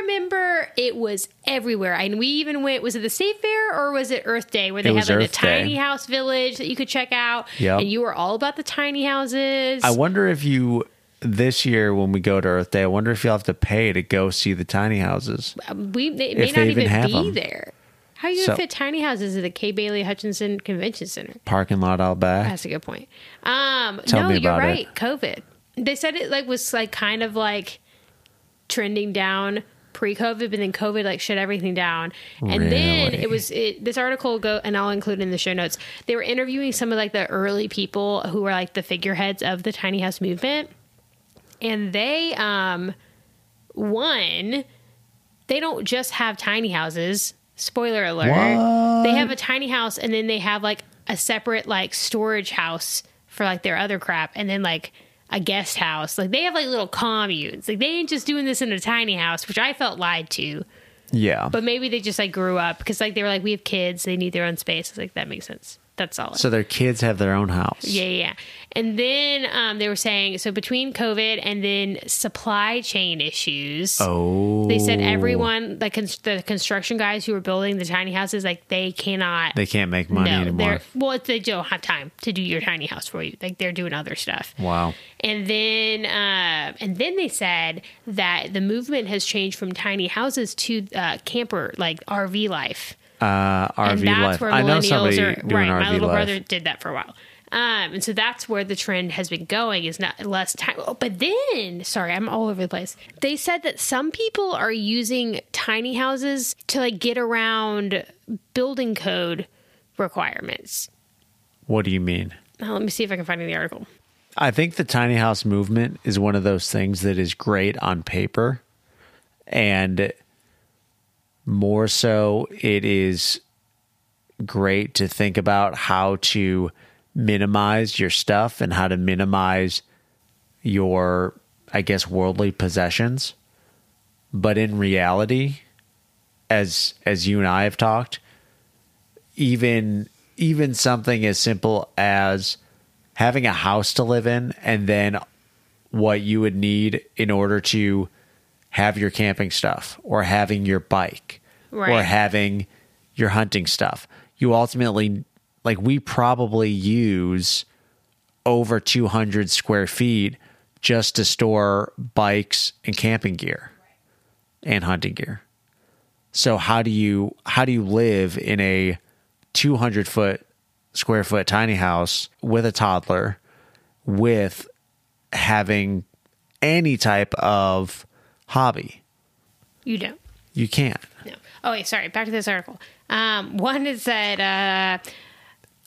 Speaker 2: it was everywhere. And we even went. Was it the State Fair or was it Earth Day where they
Speaker 1: was
Speaker 2: like
Speaker 1: Earth
Speaker 2: the tiny
Speaker 1: Day.
Speaker 2: house village that you could check out?
Speaker 1: Yep.
Speaker 2: And you were all about the tiny houses.
Speaker 1: I wonder if you this year when we go to Earth Day, I wonder if you'll have to pay to go see the tiny houses.
Speaker 2: we they may not
Speaker 1: even
Speaker 2: even,
Speaker 1: have
Speaker 2: be
Speaker 1: them.
Speaker 2: there. How are you gonna fit tiny houses at the Kay Bailey Hutchison Convention Center?
Speaker 1: Parking lot out back.
Speaker 2: That's a good point. Um,
Speaker 1: Tell
Speaker 2: no,
Speaker 1: me
Speaker 2: you're
Speaker 1: about it.
Speaker 2: right. COVID. They said it like was like kind of like trending down pre-COVID, but then COVID like shut everything down. And then it was it, this article go and I'll include in the show notes. They were interviewing some of like the early people who were like the figureheads of the tiny house movement, and they um one they don't just have tiny houses Spoiler alert.
Speaker 1: What?
Speaker 2: They have a tiny house and then they have like a separate like storage house for like their other crap and then like a guest house. Like they have like little communes. Like they ain't just doing this in a tiny house, which I felt lied to.
Speaker 1: Yeah.
Speaker 2: But maybe they just like grew up because like they were like, we have kids, they need their own space. It's like that makes sense. That's solid.
Speaker 1: so their kids have their own house.
Speaker 2: Yeah, yeah. And then um, they were saying so between COVID and then supply chain issues.
Speaker 1: Oh.
Speaker 2: They said everyone, like cons- the construction guys who were building the tiny houses, like they cannot.
Speaker 1: They can't make money
Speaker 2: no,
Speaker 1: anymore.
Speaker 2: well, they don't have time to do your tiny house for you. Like they're doing other stuff.
Speaker 1: Wow.
Speaker 2: And then, uh, and then they said that the movement has changed from tiny houses to uh, camper, like RV life
Speaker 1: Uh, RV
Speaker 2: and that's
Speaker 1: life.
Speaker 2: where
Speaker 1: I know
Speaker 2: millennials
Speaker 1: somebody
Speaker 2: are
Speaker 1: doing
Speaker 2: right.
Speaker 1: RV
Speaker 2: My little
Speaker 1: life.
Speaker 2: brother did that for a while. Um, and so that's where the trend has been going is not less time. Oh, but then, sorry, I'm all over the place. They said that some people are using tiny houses to like get around building code requirements.
Speaker 1: What do you mean?
Speaker 2: Now, let me see if I can find the article.
Speaker 1: I think the tiny house movement is one of those things that is great on paper and more so it is great to think about how to minimize your stuff and how to minimize your I guess worldly possessions. But in reality, as as you and I have talked, even even something as simple as having a house to live in and then what you would need in order to have your camping stuff or having your bike or having your hunting stuff. You ultimately like we probably use over 200 square feet just to store bikes and camping gear and hunting gear. So how do you how do you live in a 200 foot square foot tiny house with a toddler with having any type of hobby?
Speaker 2: You don't.
Speaker 1: You can't.
Speaker 2: No. Oh, wait, sorry. Back to this article. Um, one is that uh,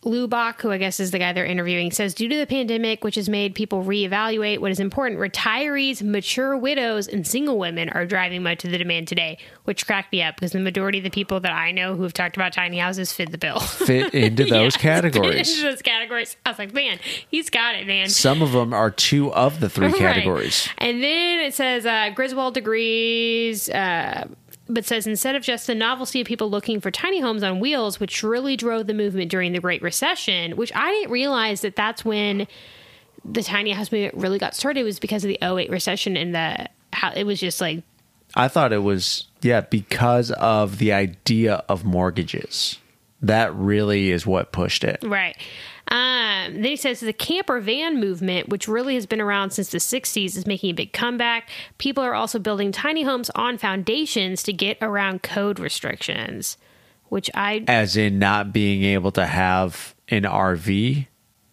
Speaker 2: Lou Bach, who I guess is the guy they're interviewing, says due to the pandemic, which has made people reevaluate what is important, retirees, mature widows, and single women are driving much of the demand today, which cracked me up because the majority of the people that I know who have talked about tiny houses fit the bill.
Speaker 1: Fit into those
Speaker 2: Yeah,
Speaker 1: categories.
Speaker 2: Fit into those categories. I was like, man, he's got it, man.
Speaker 1: Some of them are two of the three
Speaker 2: Right.
Speaker 1: categories.
Speaker 2: And then it says uh, Griswold agrees, uh, but says instead of just the novelty of people looking for tiny homes on wheels, which really drove the movement during the Great Recession, which I didn't realize that that's when the tiny house movement really got started was because of the 08 recession and the how it was just like
Speaker 1: I thought it was yeah because of the idea of mortgages. That really is what pushed it.
Speaker 2: Right. Um, then he says the camper van movement, which really has been around since the 60s, is making a big comeback. People are also building tiny homes on foundations to get around code restrictions, which I.
Speaker 1: As in not being able to have an RV.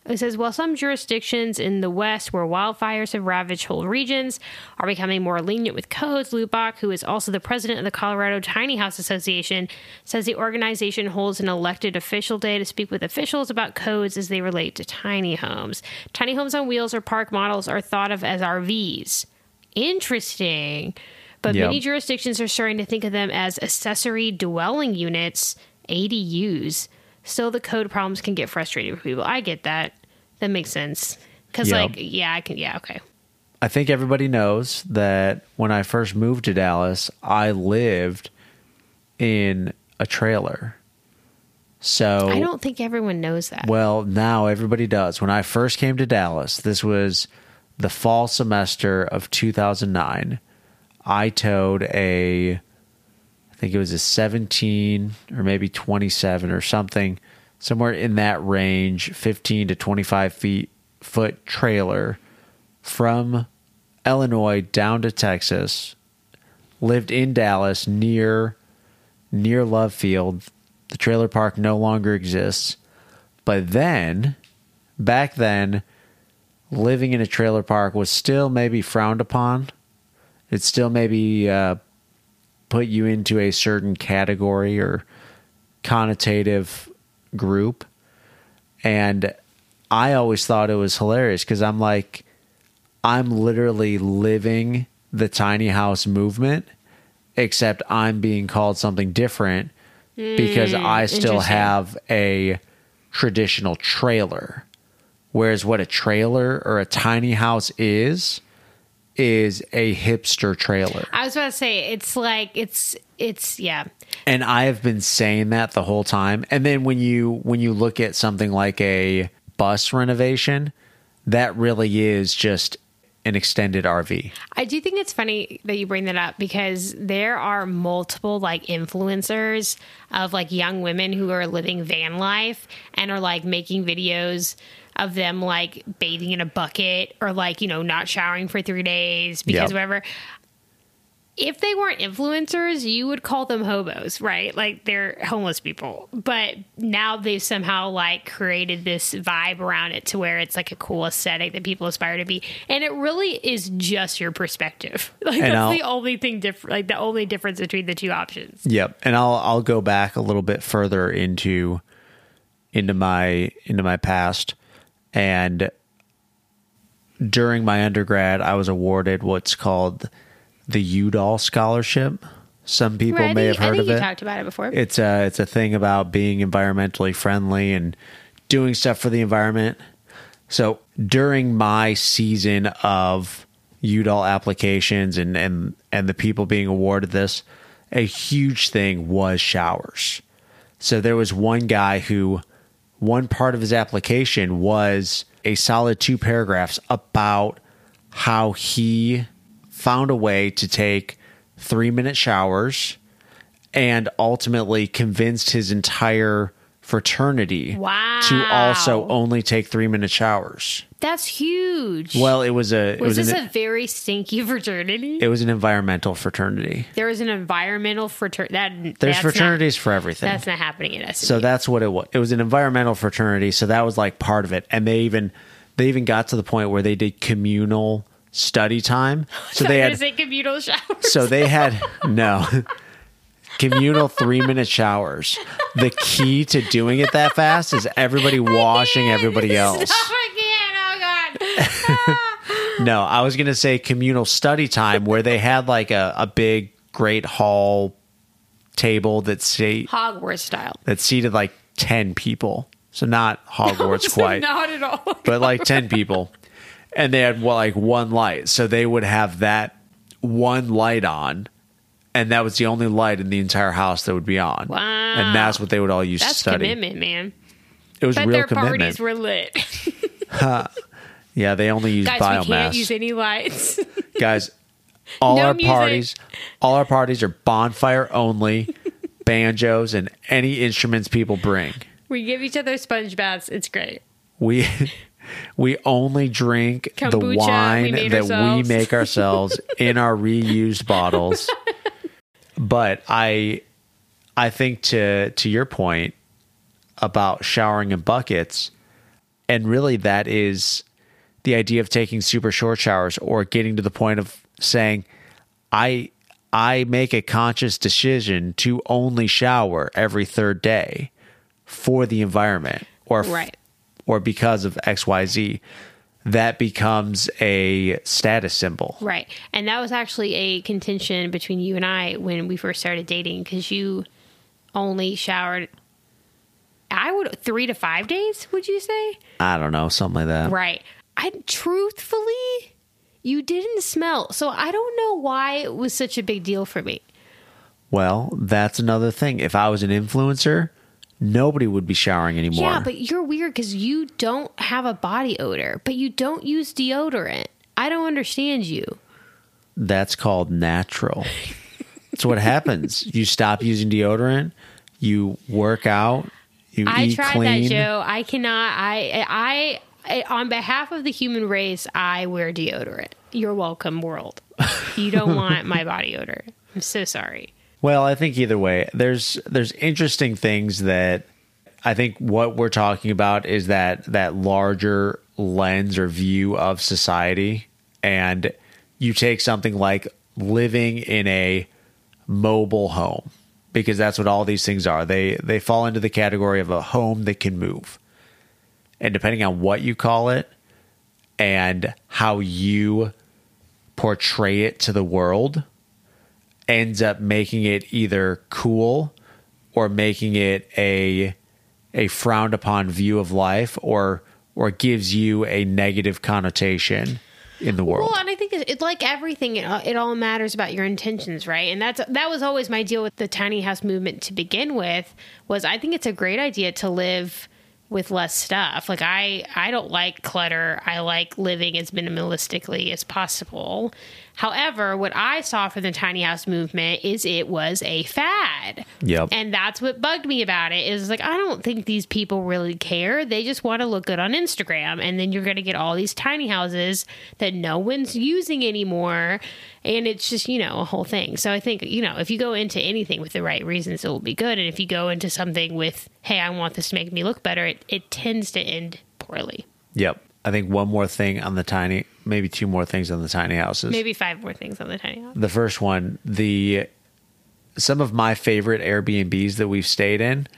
Speaker 2: It says, while some jurisdictions in the West where wildfires have ravaged whole regions are becoming more lenient with codes, Lubach, who is also the president of the Colorado Tiny House Association, says the organization holds an elected official day to speak with officials about codes as they relate to tiny homes. Tiny homes on wheels or park models are thought of as RVs. Interesting. But
Speaker 1: Yep.
Speaker 2: many jurisdictions are starting to think of them as accessory dwelling units, ADUs. Still, the code problems can get frustrating for people. I get that. That makes sense. Because,
Speaker 1: Yep.
Speaker 2: like, yeah, I can, yeah, okay.
Speaker 1: I think everybody knows that when I first moved to Dallas, I lived in a trailer. So
Speaker 2: I don't think everyone knows that.
Speaker 1: Well, now everybody does. When I first came to Dallas, this was the fall semester of 2009. I towed a, I think it was a 17 or maybe 27 or something, somewhere in that range, 15 to 25 feet foot trailer from Illinois down to Texas. Lived in Dallas near near Love Field. The trailer park no longer exists. But then, back then, living in a trailer park was still maybe frowned upon. It still maybe uh, put you into a certain category or connotative group. And I always thought it was hilarious because I'm like, I'm literally living the tiny house movement, except I'm being called something different because hmm, I still have a traditional trailer. Whereas what a trailer or a tiny house is, is a hipster trailer.
Speaker 2: I was about to say it's like it's it's yeah.
Speaker 1: And I have been saying that the whole time. And then when you when you look at something like a bus renovation, that really is just an extended RV.
Speaker 2: I do think it's funny that you bring that up because there are multiple like influencers of like young women who are living van life and are like making videos of them like bathing in a bucket or like, you know, not showering for three days because
Speaker 1: Yep.
Speaker 2: whatever. If they weren't influencers, you would call them hobos, right? Like they're homeless people. But now they've somehow like created this vibe around it to where it's like a cool aesthetic that people aspire to be. And it really is just your perspective. Like
Speaker 1: And
Speaker 2: that's
Speaker 1: I'll-
Speaker 2: the only thing different like the only difference between the two options.
Speaker 1: Yep. And I'll I'll go back a little bit further into into my into my past and during my undergrad I was awarded what's called the Udall scholarship. Some people
Speaker 2: Right,
Speaker 1: may
Speaker 2: think,
Speaker 1: have
Speaker 2: I
Speaker 1: heard
Speaker 2: think
Speaker 1: of
Speaker 2: you
Speaker 1: it.
Speaker 2: talked about it before.
Speaker 1: It's a it's a thing about being environmentally friendly and doing stuff for the environment. So during my season of Udall applications and and and the people being awarded this, a huge thing was showers. So there was one guy who one part of his application was a solid two paragraphs about how he found a way to take 3 minute showers and ultimately convinced his entire fraternity
Speaker 2: Wow.
Speaker 1: to also only take 3 minute showers.
Speaker 2: That's huge.
Speaker 1: Well, it was a it
Speaker 2: was,
Speaker 1: was,
Speaker 2: this
Speaker 1: an,
Speaker 2: a very stinky fraternity?
Speaker 1: it was an environmental fraternity.
Speaker 2: there was an environmental fraternity. That
Speaker 1: There's fraternities
Speaker 2: Not,
Speaker 1: for everything.
Speaker 2: that's not happening at SMU.
Speaker 1: So that's what it was. It was an environmental fraternity, so that was like part of it. And they even they even got to the point where they did communal study time. So they had
Speaker 2: say communal showers.
Speaker 1: so they had no communal 3-minute showers. The key to doing it that fast is everybody washing everybody else.
Speaker 2: Stop. Oh god. Ah.
Speaker 1: No, I was going to say communal study time where they had like a, a big great hall table that say
Speaker 2: Hogwarts style.
Speaker 1: that seated like 10 people. So not Hogwarts quite.
Speaker 2: Not at all.
Speaker 1: but like 10 people and they had well, like one light so they would have that one light on and that was the only light in the entire house that would be on
Speaker 2: Wow.
Speaker 1: and that's what they would all use to
Speaker 2: That's
Speaker 1: study
Speaker 2: commitment, man.
Speaker 1: it was
Speaker 2: But
Speaker 1: real
Speaker 2: their
Speaker 1: commitment
Speaker 2: parties were lit.
Speaker 1: yeah they only use
Speaker 2: Guys, we can't use any lights.
Speaker 1: guys all
Speaker 2: No
Speaker 1: our
Speaker 2: music.
Speaker 1: parties all our parties are bonfire only banjos and any instruments people bring
Speaker 2: we give each other sponge baths. It's great.
Speaker 1: we we only drink
Speaker 2: Kombucha
Speaker 1: the wine
Speaker 2: made
Speaker 1: that
Speaker 2: ourselves.
Speaker 1: we make ourselves in our reused bottles but i i think to to your point about showering in buckets and really that is the idea of taking super short showers or getting to the point of saying i i make a conscious decision to only shower every third day for the environment or f-
Speaker 2: Right.
Speaker 1: or because of xyz that becomes a status symbol
Speaker 2: Right. And that was actually a contention between you and I when we first started dating because you only showered, I would, three to five days, would you say?
Speaker 1: i don't know something like that
Speaker 2: Right. I truthfully, you didn't smell. So I don't know why it was such a big deal for me.
Speaker 1: well that's another thing if i was an influencer nobody would be showering anymore
Speaker 2: Yeah, but you're weird because you don't have a body odor, but you don't use deodorant. I don't understand you.
Speaker 1: That's called natural. That's what happens. You stop using deodorant, you work out, you
Speaker 2: I tried
Speaker 1: clean.
Speaker 2: that, Joe. I cannot. I, I, I, on behalf of the human race, I wear deodorant. You're welcome, world. You don't want my body odor. I'm so sorry.
Speaker 1: Well, I think either way, there's there's interesting things that I think what we're talking about is that that larger lens or view of society and you take something like living in a mobile home because that's what all these things are. They they fall into the category of a home that can move. And depending on what you call it and how you portray it to the world ends up making it either cool or making it a a frowned upon view of life or or gives you a negative connotation in the world.
Speaker 2: Well, and I think it's, it like everything, it, all- it all matters about your intentions, right? And that's that was always my deal with the tiny house movement to begin with. Was I think it's a great idea to live with less stuff. Like I, I don't like clutter. I like living as minimalistically as possible. However, what I saw from the tiny house movement is it was a fad.
Speaker 1: Yep.
Speaker 2: And that's what bugged me about it is like I don't think these people really care. They just want to look good on Instagram and then you're going to get all these tiny houses that no one's using anymore and it's just, you know, a whole thing. So I think, you know, if you go into anything with the right reasons it will be good and if you go into something with hey, I want this to make me look better, it, it tends to end poorly.
Speaker 1: Yep. I think one more thing on the tiny, maybe two more things on the tiny houses.
Speaker 2: Maybe five more things on the tiny house.
Speaker 1: The first one, the some of my favorite Airbnbs that we've stayed in,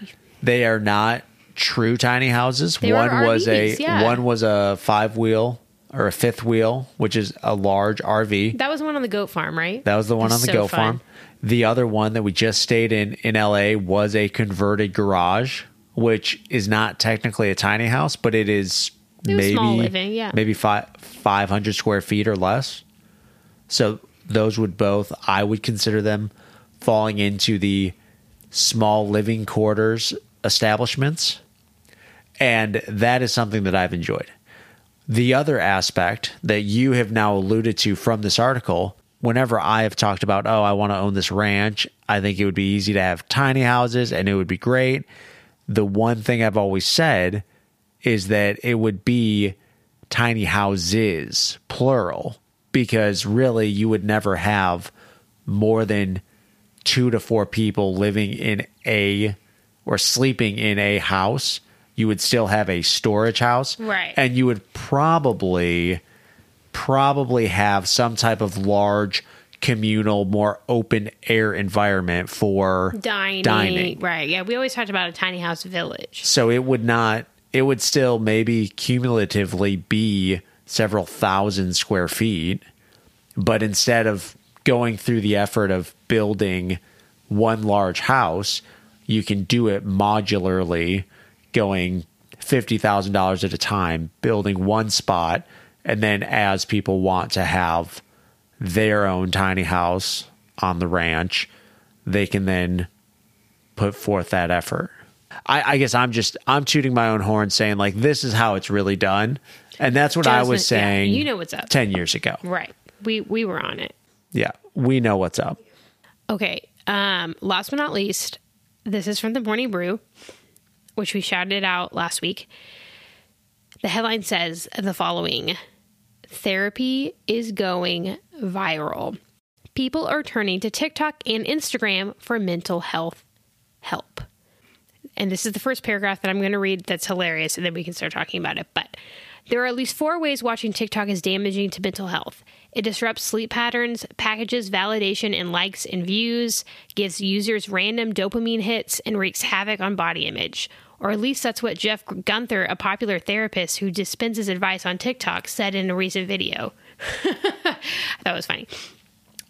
Speaker 1: they are not true tiny houses.
Speaker 2: They
Speaker 1: one was a
Speaker 2: yeah.
Speaker 1: one was a five wheel or a fifth wheel, which is a large RV.
Speaker 2: That was one on the goat farm, right?
Speaker 1: That was the one
Speaker 2: It's
Speaker 1: on the
Speaker 2: so
Speaker 1: Go
Speaker 2: fun.
Speaker 1: Farm. The other one that we just stayed in in LA was a converted garage, which is not technically a tiny house, but it is
Speaker 2: was
Speaker 1: maybe
Speaker 2: small living, yeah.
Speaker 1: maybe five five hundred square feet or less. So those would both I would consider them falling into the small living quarters establishments. And that is something that I've enjoyed. The other aspect that you have now alluded to from this article, whenever I have talked about, oh, I want to own this ranch, I think it would be easy to have tiny houses and it would be great. The one thing I've always said is that it would be tiny houses, plural, because really you would never have more than two to four people living in a or sleeping in a house. You would still have a storage house.
Speaker 2: Right.
Speaker 1: And you would probably probably have some type of large communal, more open air environment for
Speaker 2: dining,
Speaker 1: dining.
Speaker 2: Right. Yeah. We always talked about a tiny house village.
Speaker 1: So it would not, it would still maybe cumulatively be several thousand square feet. But instead of going through the effort of building one large house, you can do it modularly, going $50,000 at a time, building one spot. And then as people want to have their own tiny house on the ranch, they can then put forth that effort. I, I guess I'm just I'm tooting my own horn, saying like this is how it's really done, and that's what I was
Speaker 2: Jasmine, yeah,
Speaker 1: saying.
Speaker 2: you know what's up.
Speaker 1: ten years ago.
Speaker 2: Right. We we were on it.
Speaker 1: Yeah, we know what's up.
Speaker 2: Okay. Um, last but not least, this is from the Morning Brew, which we shouted out last week. The headline says the following Therapy is going viral. People are turning to TikTok and Instagram for mental health help. And this is the first paragraph that I'm going to read that's hilarious, and then we can start talking about it. But there are at least four ways watching TikTok is damaging to mental health. It disrupts sleep patterns, packages validation and likes and views, gives users random dopamine hits, and wreaks havoc on body image. Or at least that's what Jeff Guenther, a popular therapist who dispenses advice on TikTok, said in a recent video. that was funny.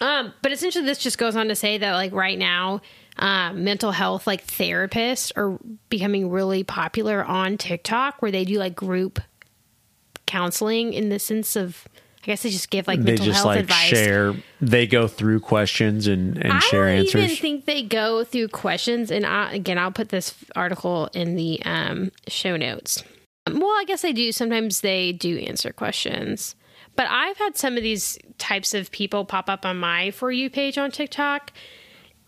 Speaker 2: Um, but essentially, this just goes on to say that, like, right now, um, mental health, like, therapists are becoming really popular on TikTok where they do, like, group counseling in the sense of, I guess they just give, like,
Speaker 1: They
Speaker 2: mental
Speaker 1: just
Speaker 2: health
Speaker 1: like
Speaker 2: advice.
Speaker 1: share. They go through questions and and
Speaker 2: I
Speaker 1: share
Speaker 2: don't
Speaker 1: answers.
Speaker 2: even think they go through questions. And I, again, I'll put this article in the um, show notes. Well, I guess they do. Sometimes they do answer questions. But I've had some of these types of people pop up on my For You page on TikTok.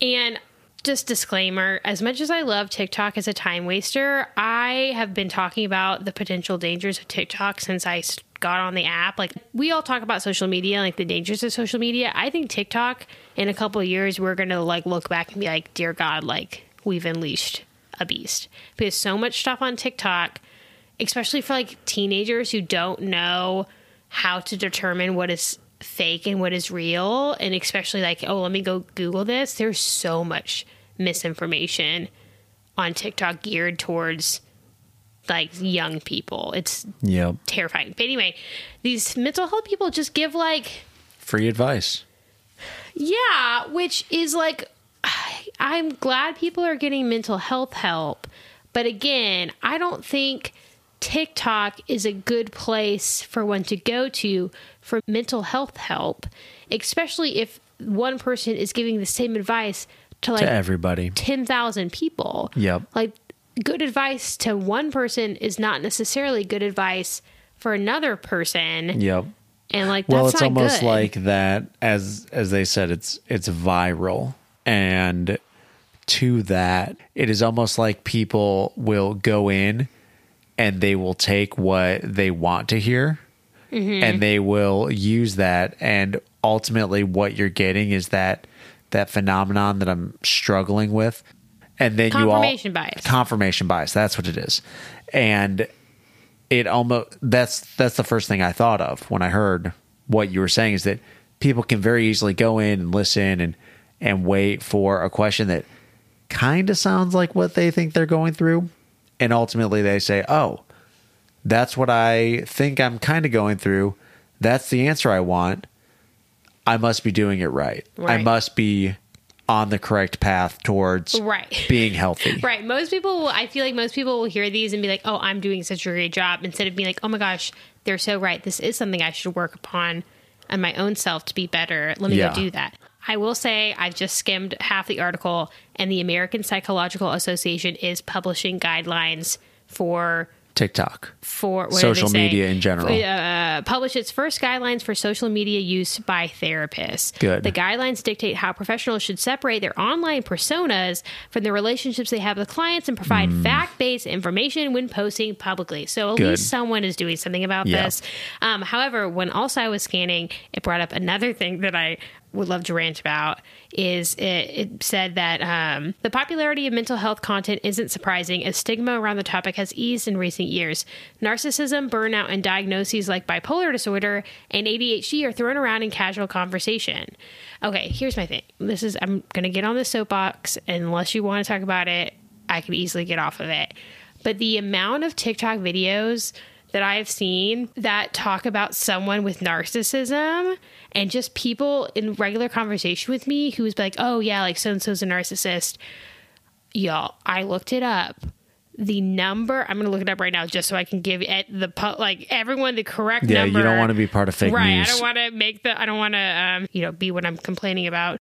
Speaker 2: And just disclaimer as much as I love TikTok as a time waster, I have been talking about the potential dangers of TikTok since I got on the app. Like, we all talk about social media, like the dangers of social media. I think TikTok in a couple of years, we're going to like look back and be like, dear God, like we've unleashed a beast. Because so much stuff on TikTok, especially for like teenagers who don't know how to determine what is fake and what is real and especially like oh let me go google this there's so much misinformation on tiktok geared towards like young people it's
Speaker 1: Yep.
Speaker 2: terrifying but anyway these mental health people just give like
Speaker 1: Free advice.
Speaker 2: yeah which is like I'm glad people are getting mental health help. But again, I don't think TikTok is a good place for one to go to for mental health help, especially if one person is giving the same advice to like
Speaker 1: to everybody.
Speaker 2: 10,000 people.
Speaker 1: Yep.
Speaker 2: Like good advice to one person is not necessarily good advice for another person.
Speaker 1: Yep.
Speaker 2: And like
Speaker 1: Well,
Speaker 2: that's
Speaker 1: it's
Speaker 2: not
Speaker 1: almost
Speaker 2: good.
Speaker 1: like that as as they said it's it's viral and to that it is almost like people will go in and they will take what they want to hear
Speaker 2: Mm-hmm.
Speaker 1: and they will use that. And ultimately what you're getting is that that phenomenon that I'm struggling with. And then you all
Speaker 2: Confirmation bias.
Speaker 1: confirmation bias. That's what it is. And it almost that's that's the first thing I thought of when I heard what you were saying is that people can very easily go in and listen and and wait for a question that kind of sounds like what they think they're going through. And ultimately they say oh that's what I think I'm kind of going through that's the answer I want I must be doing it right, I must be on the correct path towards
Speaker 2: Right.
Speaker 1: being healthy
Speaker 2: Right. Most people, will- I feel like most people will hear these and be like, oh, I'm doing such a great job, instead of being like, oh my gosh, they're so right. This is something I should work upon on my own self to be better. Let me
Speaker 1: Yeah.
Speaker 2: go do that. I will say I've just skimmed half the article, and the American Psychological Association is publishing guidelines for
Speaker 1: TikTok
Speaker 2: for
Speaker 1: Social media in general.
Speaker 2: Uh, publish its first guidelines for social media use by therapists.
Speaker 1: Good.
Speaker 2: The guidelines dictate how professionals should separate their online personas from the relationships they have with clients and provide fact-based information when posting publicly. So at.
Speaker 1: Good.
Speaker 2: least someone is doing something about
Speaker 1: Yeah.
Speaker 2: this. Um, however, when also I was scanning, it brought up another thing that I would love to rant about is it, it said that um, the popularity of mental health content isn't surprising as stigma around the topic has eased in recent years. Narcissism, burnout, and diagnoses like bipolar disorder and ADHD are thrown around in casual conversation. Okay, here's my thing. This is I'm going to get on the soapbox unless you want to talk about it, I can easily get off of it. But the amount of TikTok videos that I have seen that talk about someone with narcissism and just people in regular conversation with me who's like, oh, yeah, like so and so's a narcissist. Y'all, I looked it up. The number, I'm going to look it up right now just so I can give it the, like, everyone the correct
Speaker 1: yeah
Speaker 2: number.
Speaker 1: you don't want to be part of fake
Speaker 2: right.
Speaker 1: news
Speaker 2: I don't want to make the, I don't want to, um, you know, be what I'm complaining about.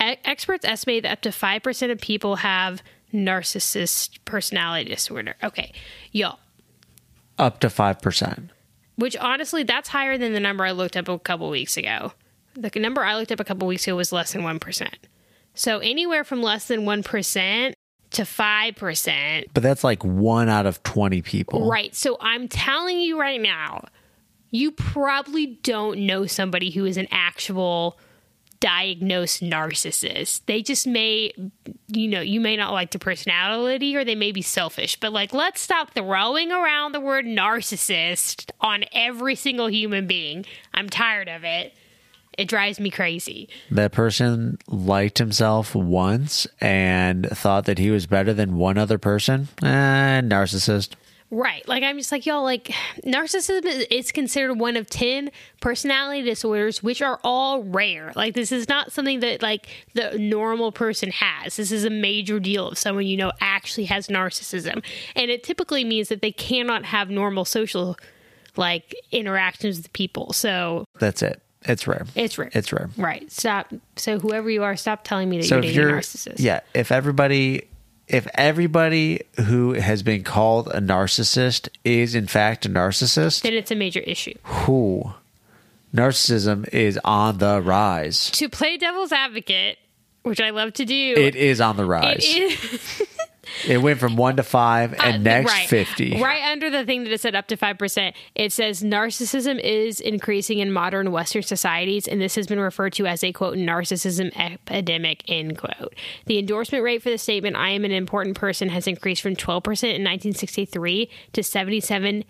Speaker 2: E- experts estimate that up to 5% of people have narcissist personality disorder. Okay. Y'all,
Speaker 1: up to 5%
Speaker 2: which honestly, that's higher than the number I looked up a couple weeks ago. The number I looked up a couple weeks ago was less than 1%. So anywhere from less than 1% to 5%.
Speaker 1: But that's like one out of 20 people.
Speaker 2: Right. So I'm telling you right now, you probably don't know somebody who is an actual diagnosed narcissist. They just may, you know, you may not like the personality or they may be selfish. But like, let's stop throwing around the word narcissist on every single human being. I'm tired of it. It drives me crazy.
Speaker 1: That person liked himself once and thought that he was better than one other person. Eh, narcissist.
Speaker 2: Right. Like I'm just like y'all like narcissism is considered one of 10 personality disorders which are all rare. Like this is not something that like the normal person has. This is a major deal if someone you know actually has narcissism. And it typically means that they cannot have normal social like interactions with people. So
Speaker 1: That's it. It's rare.
Speaker 2: it's rare.
Speaker 1: It's rare.
Speaker 2: Right. Stop. So whoever you are, stop telling me that
Speaker 1: So
Speaker 2: you're dating
Speaker 1: you're,
Speaker 2: a narcissist.
Speaker 1: yeah, if everybody, if everybody who has been called a narcissist is in fact a narcissist,
Speaker 2: Then it's a major issue.
Speaker 1: who narcissism is on the rise.
Speaker 2: To play devil's advocate, which I love to do,
Speaker 1: It is on the rise.
Speaker 2: it
Speaker 1: It, went from one to five, and
Speaker 2: Uh,
Speaker 1: next
Speaker 2: right.
Speaker 1: fifty.
Speaker 2: Right under the thing that it said up to 5%, it says narcissism is increasing in modern Western societies, and this has been referred to as a quote, narcissism epidemic, end quote. The endorsement rate for the statement, I am an important person, has increased from 12% in 1963 to 77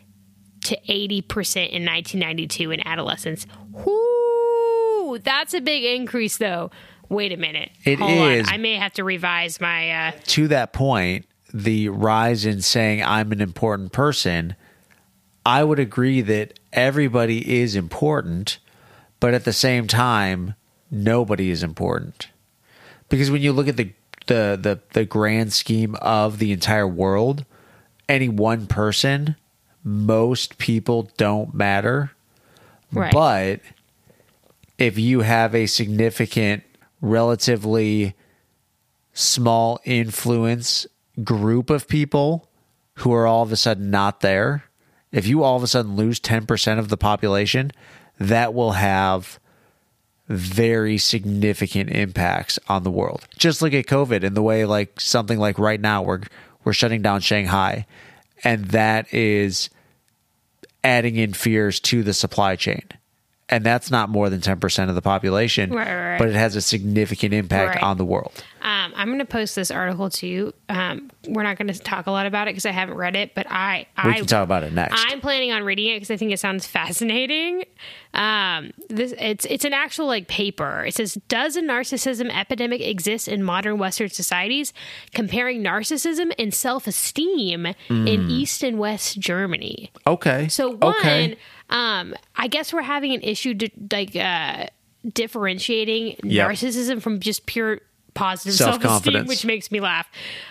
Speaker 2: to 80% in 1992 in adolescence. Whoo! That's a big increase, though. Wait a minute.
Speaker 1: It
Speaker 2: Hold
Speaker 1: is.
Speaker 2: On. I may have to revise my. Uh,
Speaker 1: to that point, the rise in saying I'm an important person, I would agree that everybody is important, but at the same time, nobody is important. because when you look at the the the, the grand scheme of the entire world, any one person, most people don't matter.
Speaker 2: Right.
Speaker 1: But if you have a significant, relatively small influence group of people who are all of a sudden not there, if you all of a sudden lose 10% of the population, that will have very significant impacts on the world. Just look at COVID and the way like something like right now we're we're shutting down Shanghai and that is adding in fears to the supply chain. And that's not more than 10% of the population,
Speaker 2: Right, right, right.
Speaker 1: but it has a significant impact on the world.
Speaker 2: Um, I'm going to post this article too. Um, we're not going to talk a lot about it because I haven't read it, but I
Speaker 1: We
Speaker 2: I
Speaker 1: can talk about it next.
Speaker 2: I'm planning on reading it because I think it sounds fascinating. Um, this it's it's an actual like paper. It says, "Does a narcissism epidemic exist in modern Western societies?" Comparing narcissism and self esteem
Speaker 1: Mm.
Speaker 2: in East and West Germany.
Speaker 1: okay.
Speaker 2: So one,
Speaker 1: okay.
Speaker 2: Um, I guess we're having an issue like uh, differentiating
Speaker 1: Yep.
Speaker 2: narcissism from just pure positive self esteem, which makes me laugh.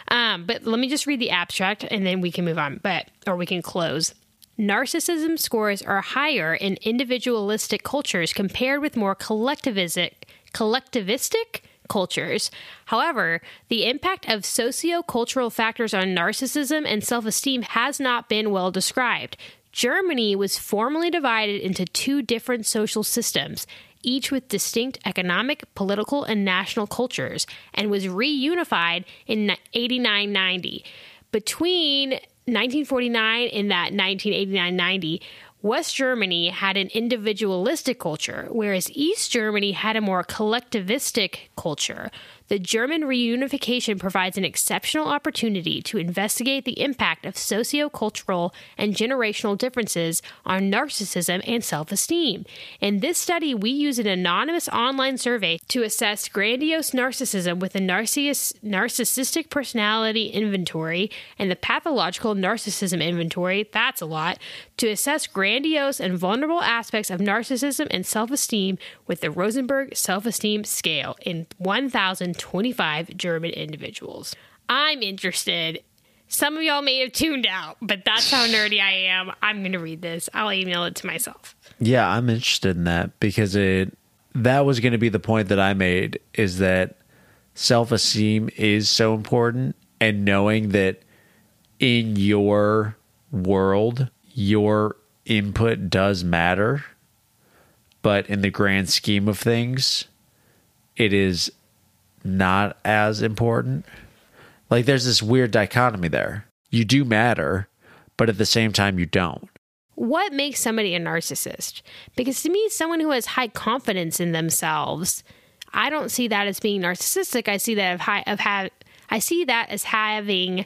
Speaker 2: Um, but let me just read the abstract and then we can move on. But or we can close. Narcissism scores are higher in individualistic cultures compared with more collectivistic collectivistic cultures. However, the impact of socio-cultural factors on narcissism and self-esteem has not been well described. Germany was formally divided into two different social systems, each with distinct economic, political, and national cultures, and was reunified in 8990. Between 1949 and that 1989 90, West Germany had an individualistic culture, whereas East Germany had a more collectivistic culture. The German reunification provides an exceptional opportunity to investigate the impact of sociocultural and generational differences on narcissism and self esteem. In this study, we use an anonymous online survey to assess grandiose narcissism with a narciss- narcissistic personality inventory and the pathological narcissism inventory that's a lot to assess grandiose and vulnerable aspects of narcissism and self esteem with the Rosenberg self esteem scale in 1,025 German individuals. I'm interested. Some of y'all may have tuned out, but that's how nerdy I am. I'm going to read this. I'll email it to myself.
Speaker 1: Yeah, I'm interested in that because it that was going to be the point that I made is that self-esteem is so important and knowing that in your world your input does matter but in the grand scheme of things it is not as important. Like there's this weird dichotomy there. You do matter, but at the same time you don't.
Speaker 2: What makes somebody a narcissist? Because to me, someone who has high confidence in themselves, I don't see that as being narcissistic. I see that of high of have I see that as having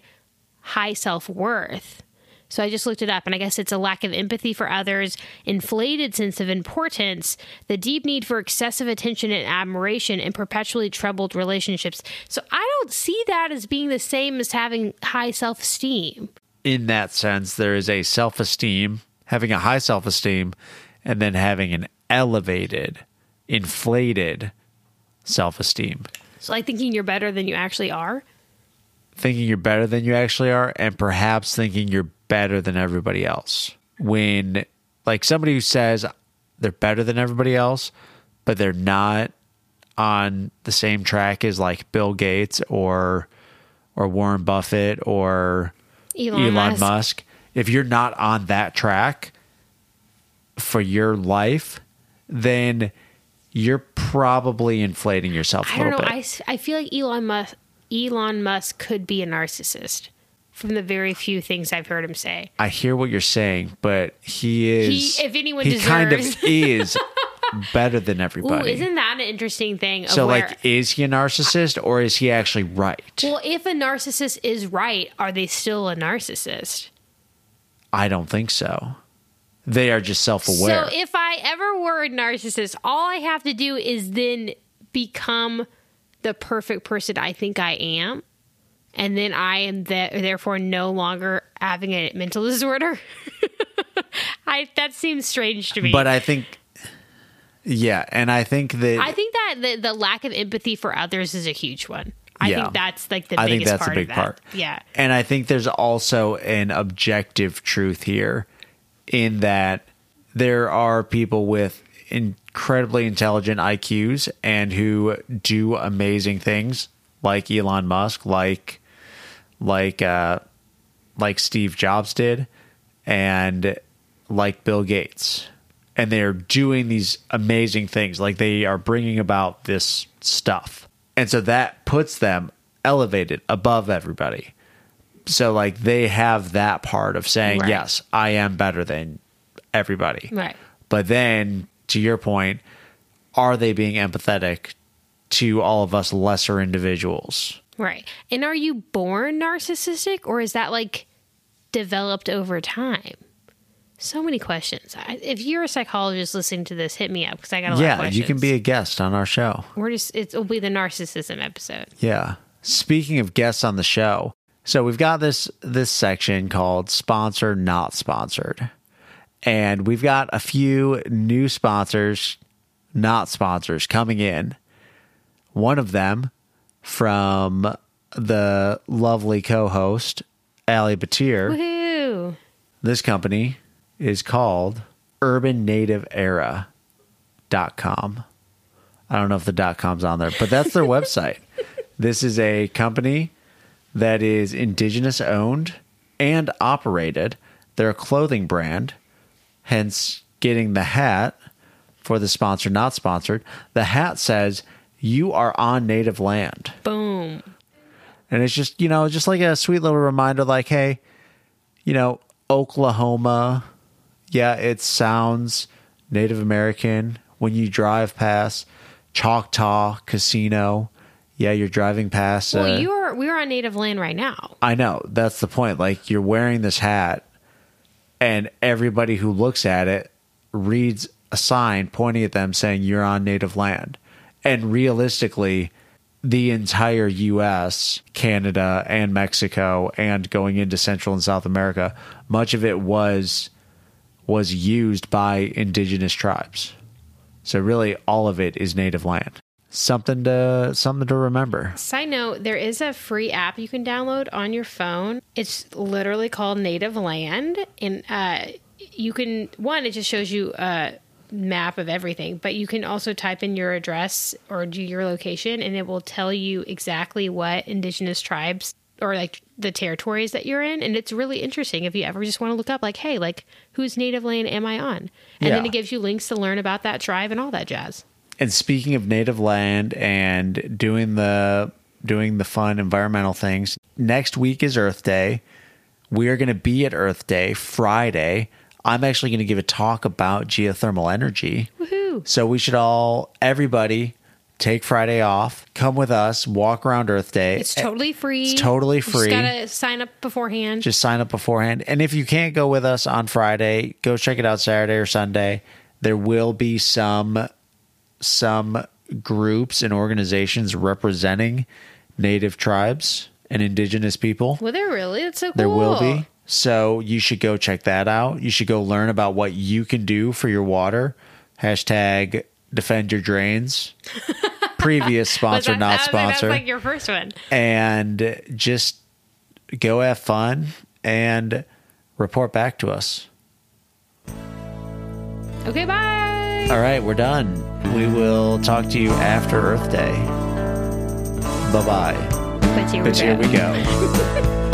Speaker 2: high self worth. So I just looked it up, and I guess it's a lack of empathy for others, inflated sense of importance, the deep need for excessive attention and admiration, and perpetually troubled relationships. So I don't see that as being the same as having high self esteem.
Speaker 1: in that sense, there is a self esteem, having a high self esteem, and then having an elevated, inflated self esteem.
Speaker 2: So like thinking you're better than you actually are.
Speaker 1: Thinking you're better than you actually are, and perhaps thinking you're better than everybody else. When, like, somebody who says they're better than everybody else, but they're not on the same track as like Bill Gates or or Warren Buffett or
Speaker 2: Elon,
Speaker 1: Elon
Speaker 2: Musk.
Speaker 1: Musk. If you're not on that track for your life, then you're probably inflating yourself a
Speaker 2: I don't
Speaker 1: little
Speaker 2: know.
Speaker 1: bit.
Speaker 2: I feel like Elon Musk Elon Musk could be a narcissist from the very few things I've heard him say.
Speaker 1: I hear what you're saying, but he is.
Speaker 2: He- if anyone
Speaker 1: he kind of is better than
Speaker 2: Ooh,
Speaker 1: everybody.
Speaker 2: isn't that an interesting thing?
Speaker 1: So,
Speaker 2: where,
Speaker 1: like, is he a narcissist or is he actually right?
Speaker 2: well, if a narcissist is right, are they still a narcissist?
Speaker 1: I don't think so. They are just self-aware.
Speaker 2: So if I ever were a narcissist, all I have to do is then become the perfect person I think I am. And then I am the, therefore no longer having a mental disorder. I that seems strange to me.
Speaker 1: but I think, yeah, and I think that
Speaker 2: I think that the, the lack of empathy for others is a huge one. I
Speaker 1: Yeah.
Speaker 2: think that's like the
Speaker 1: I think
Speaker 2: biggest
Speaker 1: that's a
Speaker 2: part
Speaker 1: big
Speaker 2: of that.
Speaker 1: part.
Speaker 2: Yeah.
Speaker 1: And I think there's also an objective truth here in that there are people with incredibly intelligent IQs and who do amazing things like Elon Musk, like like uh like Steve Jobs did and like Bill Gates. And they're doing these amazing things. Like they are bringing about this stuff. And so that puts them elevated above everybody. So, like, they have that part of saying,
Speaker 2: Right.
Speaker 1: yes, I am better than everybody.
Speaker 2: Right.
Speaker 1: But then, to your point, are they being empathetic to all of us lesser individuals?
Speaker 2: Right. And are you born narcissistic or is that like developed over time? So many questions. I, if you're a psychologist listening to this, hit me up because I got a lot of questions.
Speaker 1: Yeah, you can be a guest on our show.
Speaker 2: We're just it will be the narcissism episode.
Speaker 1: Yeah. Speaking of guests on the show, so we've got this this section called sponsored not sponsored. And we've got a few new sponsors, not sponsors coming in. One of them from the lovely co-host Allie Batir.
Speaker 2: Woohoo!
Speaker 1: This company is called urbannativeera.com. I don't know if the dot com's on there, but that's their website. This is a company that is indigenous owned and operated. They're a clothing brand, hence getting the hat for the sponsor, not sponsored. The hat says, You are on native land.
Speaker 2: Boom.
Speaker 1: And it's just, you know, just like a sweet little reminder like, hey, you know, Oklahoma, yeah, it sounds Native American when you drive past Choctaw Casino. Yeah, you're driving past.
Speaker 2: Well,
Speaker 1: uh,
Speaker 2: you are we are on native land right now.
Speaker 1: I know. That's the point. Like, you're wearing this hat, and everybody who looks at it reads a sign pointing at them saying you're on native land. And realistically, the entire US, Canada, and Mexico, and going into Central and South America, much of it was was used by indigenous tribes. So really all of it is native land. Something to something to remember.
Speaker 2: Side note, there is a free app you can download on your phone. It's literally called Native Land. And uh, you can, one, it just shows you a map of everything, but you can also type in your address or do your location and it will tell you exactly what indigenous tribes or like the territories that you're in. And it's really interesting if you ever just want to look up, like, hey, like, whose native land am I on? And then it gives you links to learn about that tribe and all that jazz.
Speaker 1: And speaking of native land and doing the doing the fun environmental things, next week is Earth Day. We are going to be at Earth Day Friday. I'm actually going to give a talk about geothermal energy.
Speaker 2: Woohoo!
Speaker 1: So we should all everybody take Friday off, come with us, walk around Earth Day.
Speaker 2: It's totally free.
Speaker 1: It's totally
Speaker 2: You
Speaker 1: free.
Speaker 2: Just gotta sign up beforehand.
Speaker 1: just sign up beforehand. And if you can't go with us on Friday, go check it out Saturday or Sunday. There will be some some groups and organizations representing native tribes and indigenous people.
Speaker 2: Well, there really. It's so cool.
Speaker 1: There will be. So you should go check that out. You should go learn about what you can do for your water. Hashtag defend your drains. Previous sponsor,
Speaker 2: that-
Speaker 1: not
Speaker 2: like,
Speaker 1: sponsor
Speaker 2: That's like your first one.
Speaker 1: and just go have fun and report back to us.
Speaker 2: Okay, bye.
Speaker 1: All right, we're done. We will talk to you after Earth Day. Bye bye.
Speaker 2: But here we
Speaker 1: But here we go.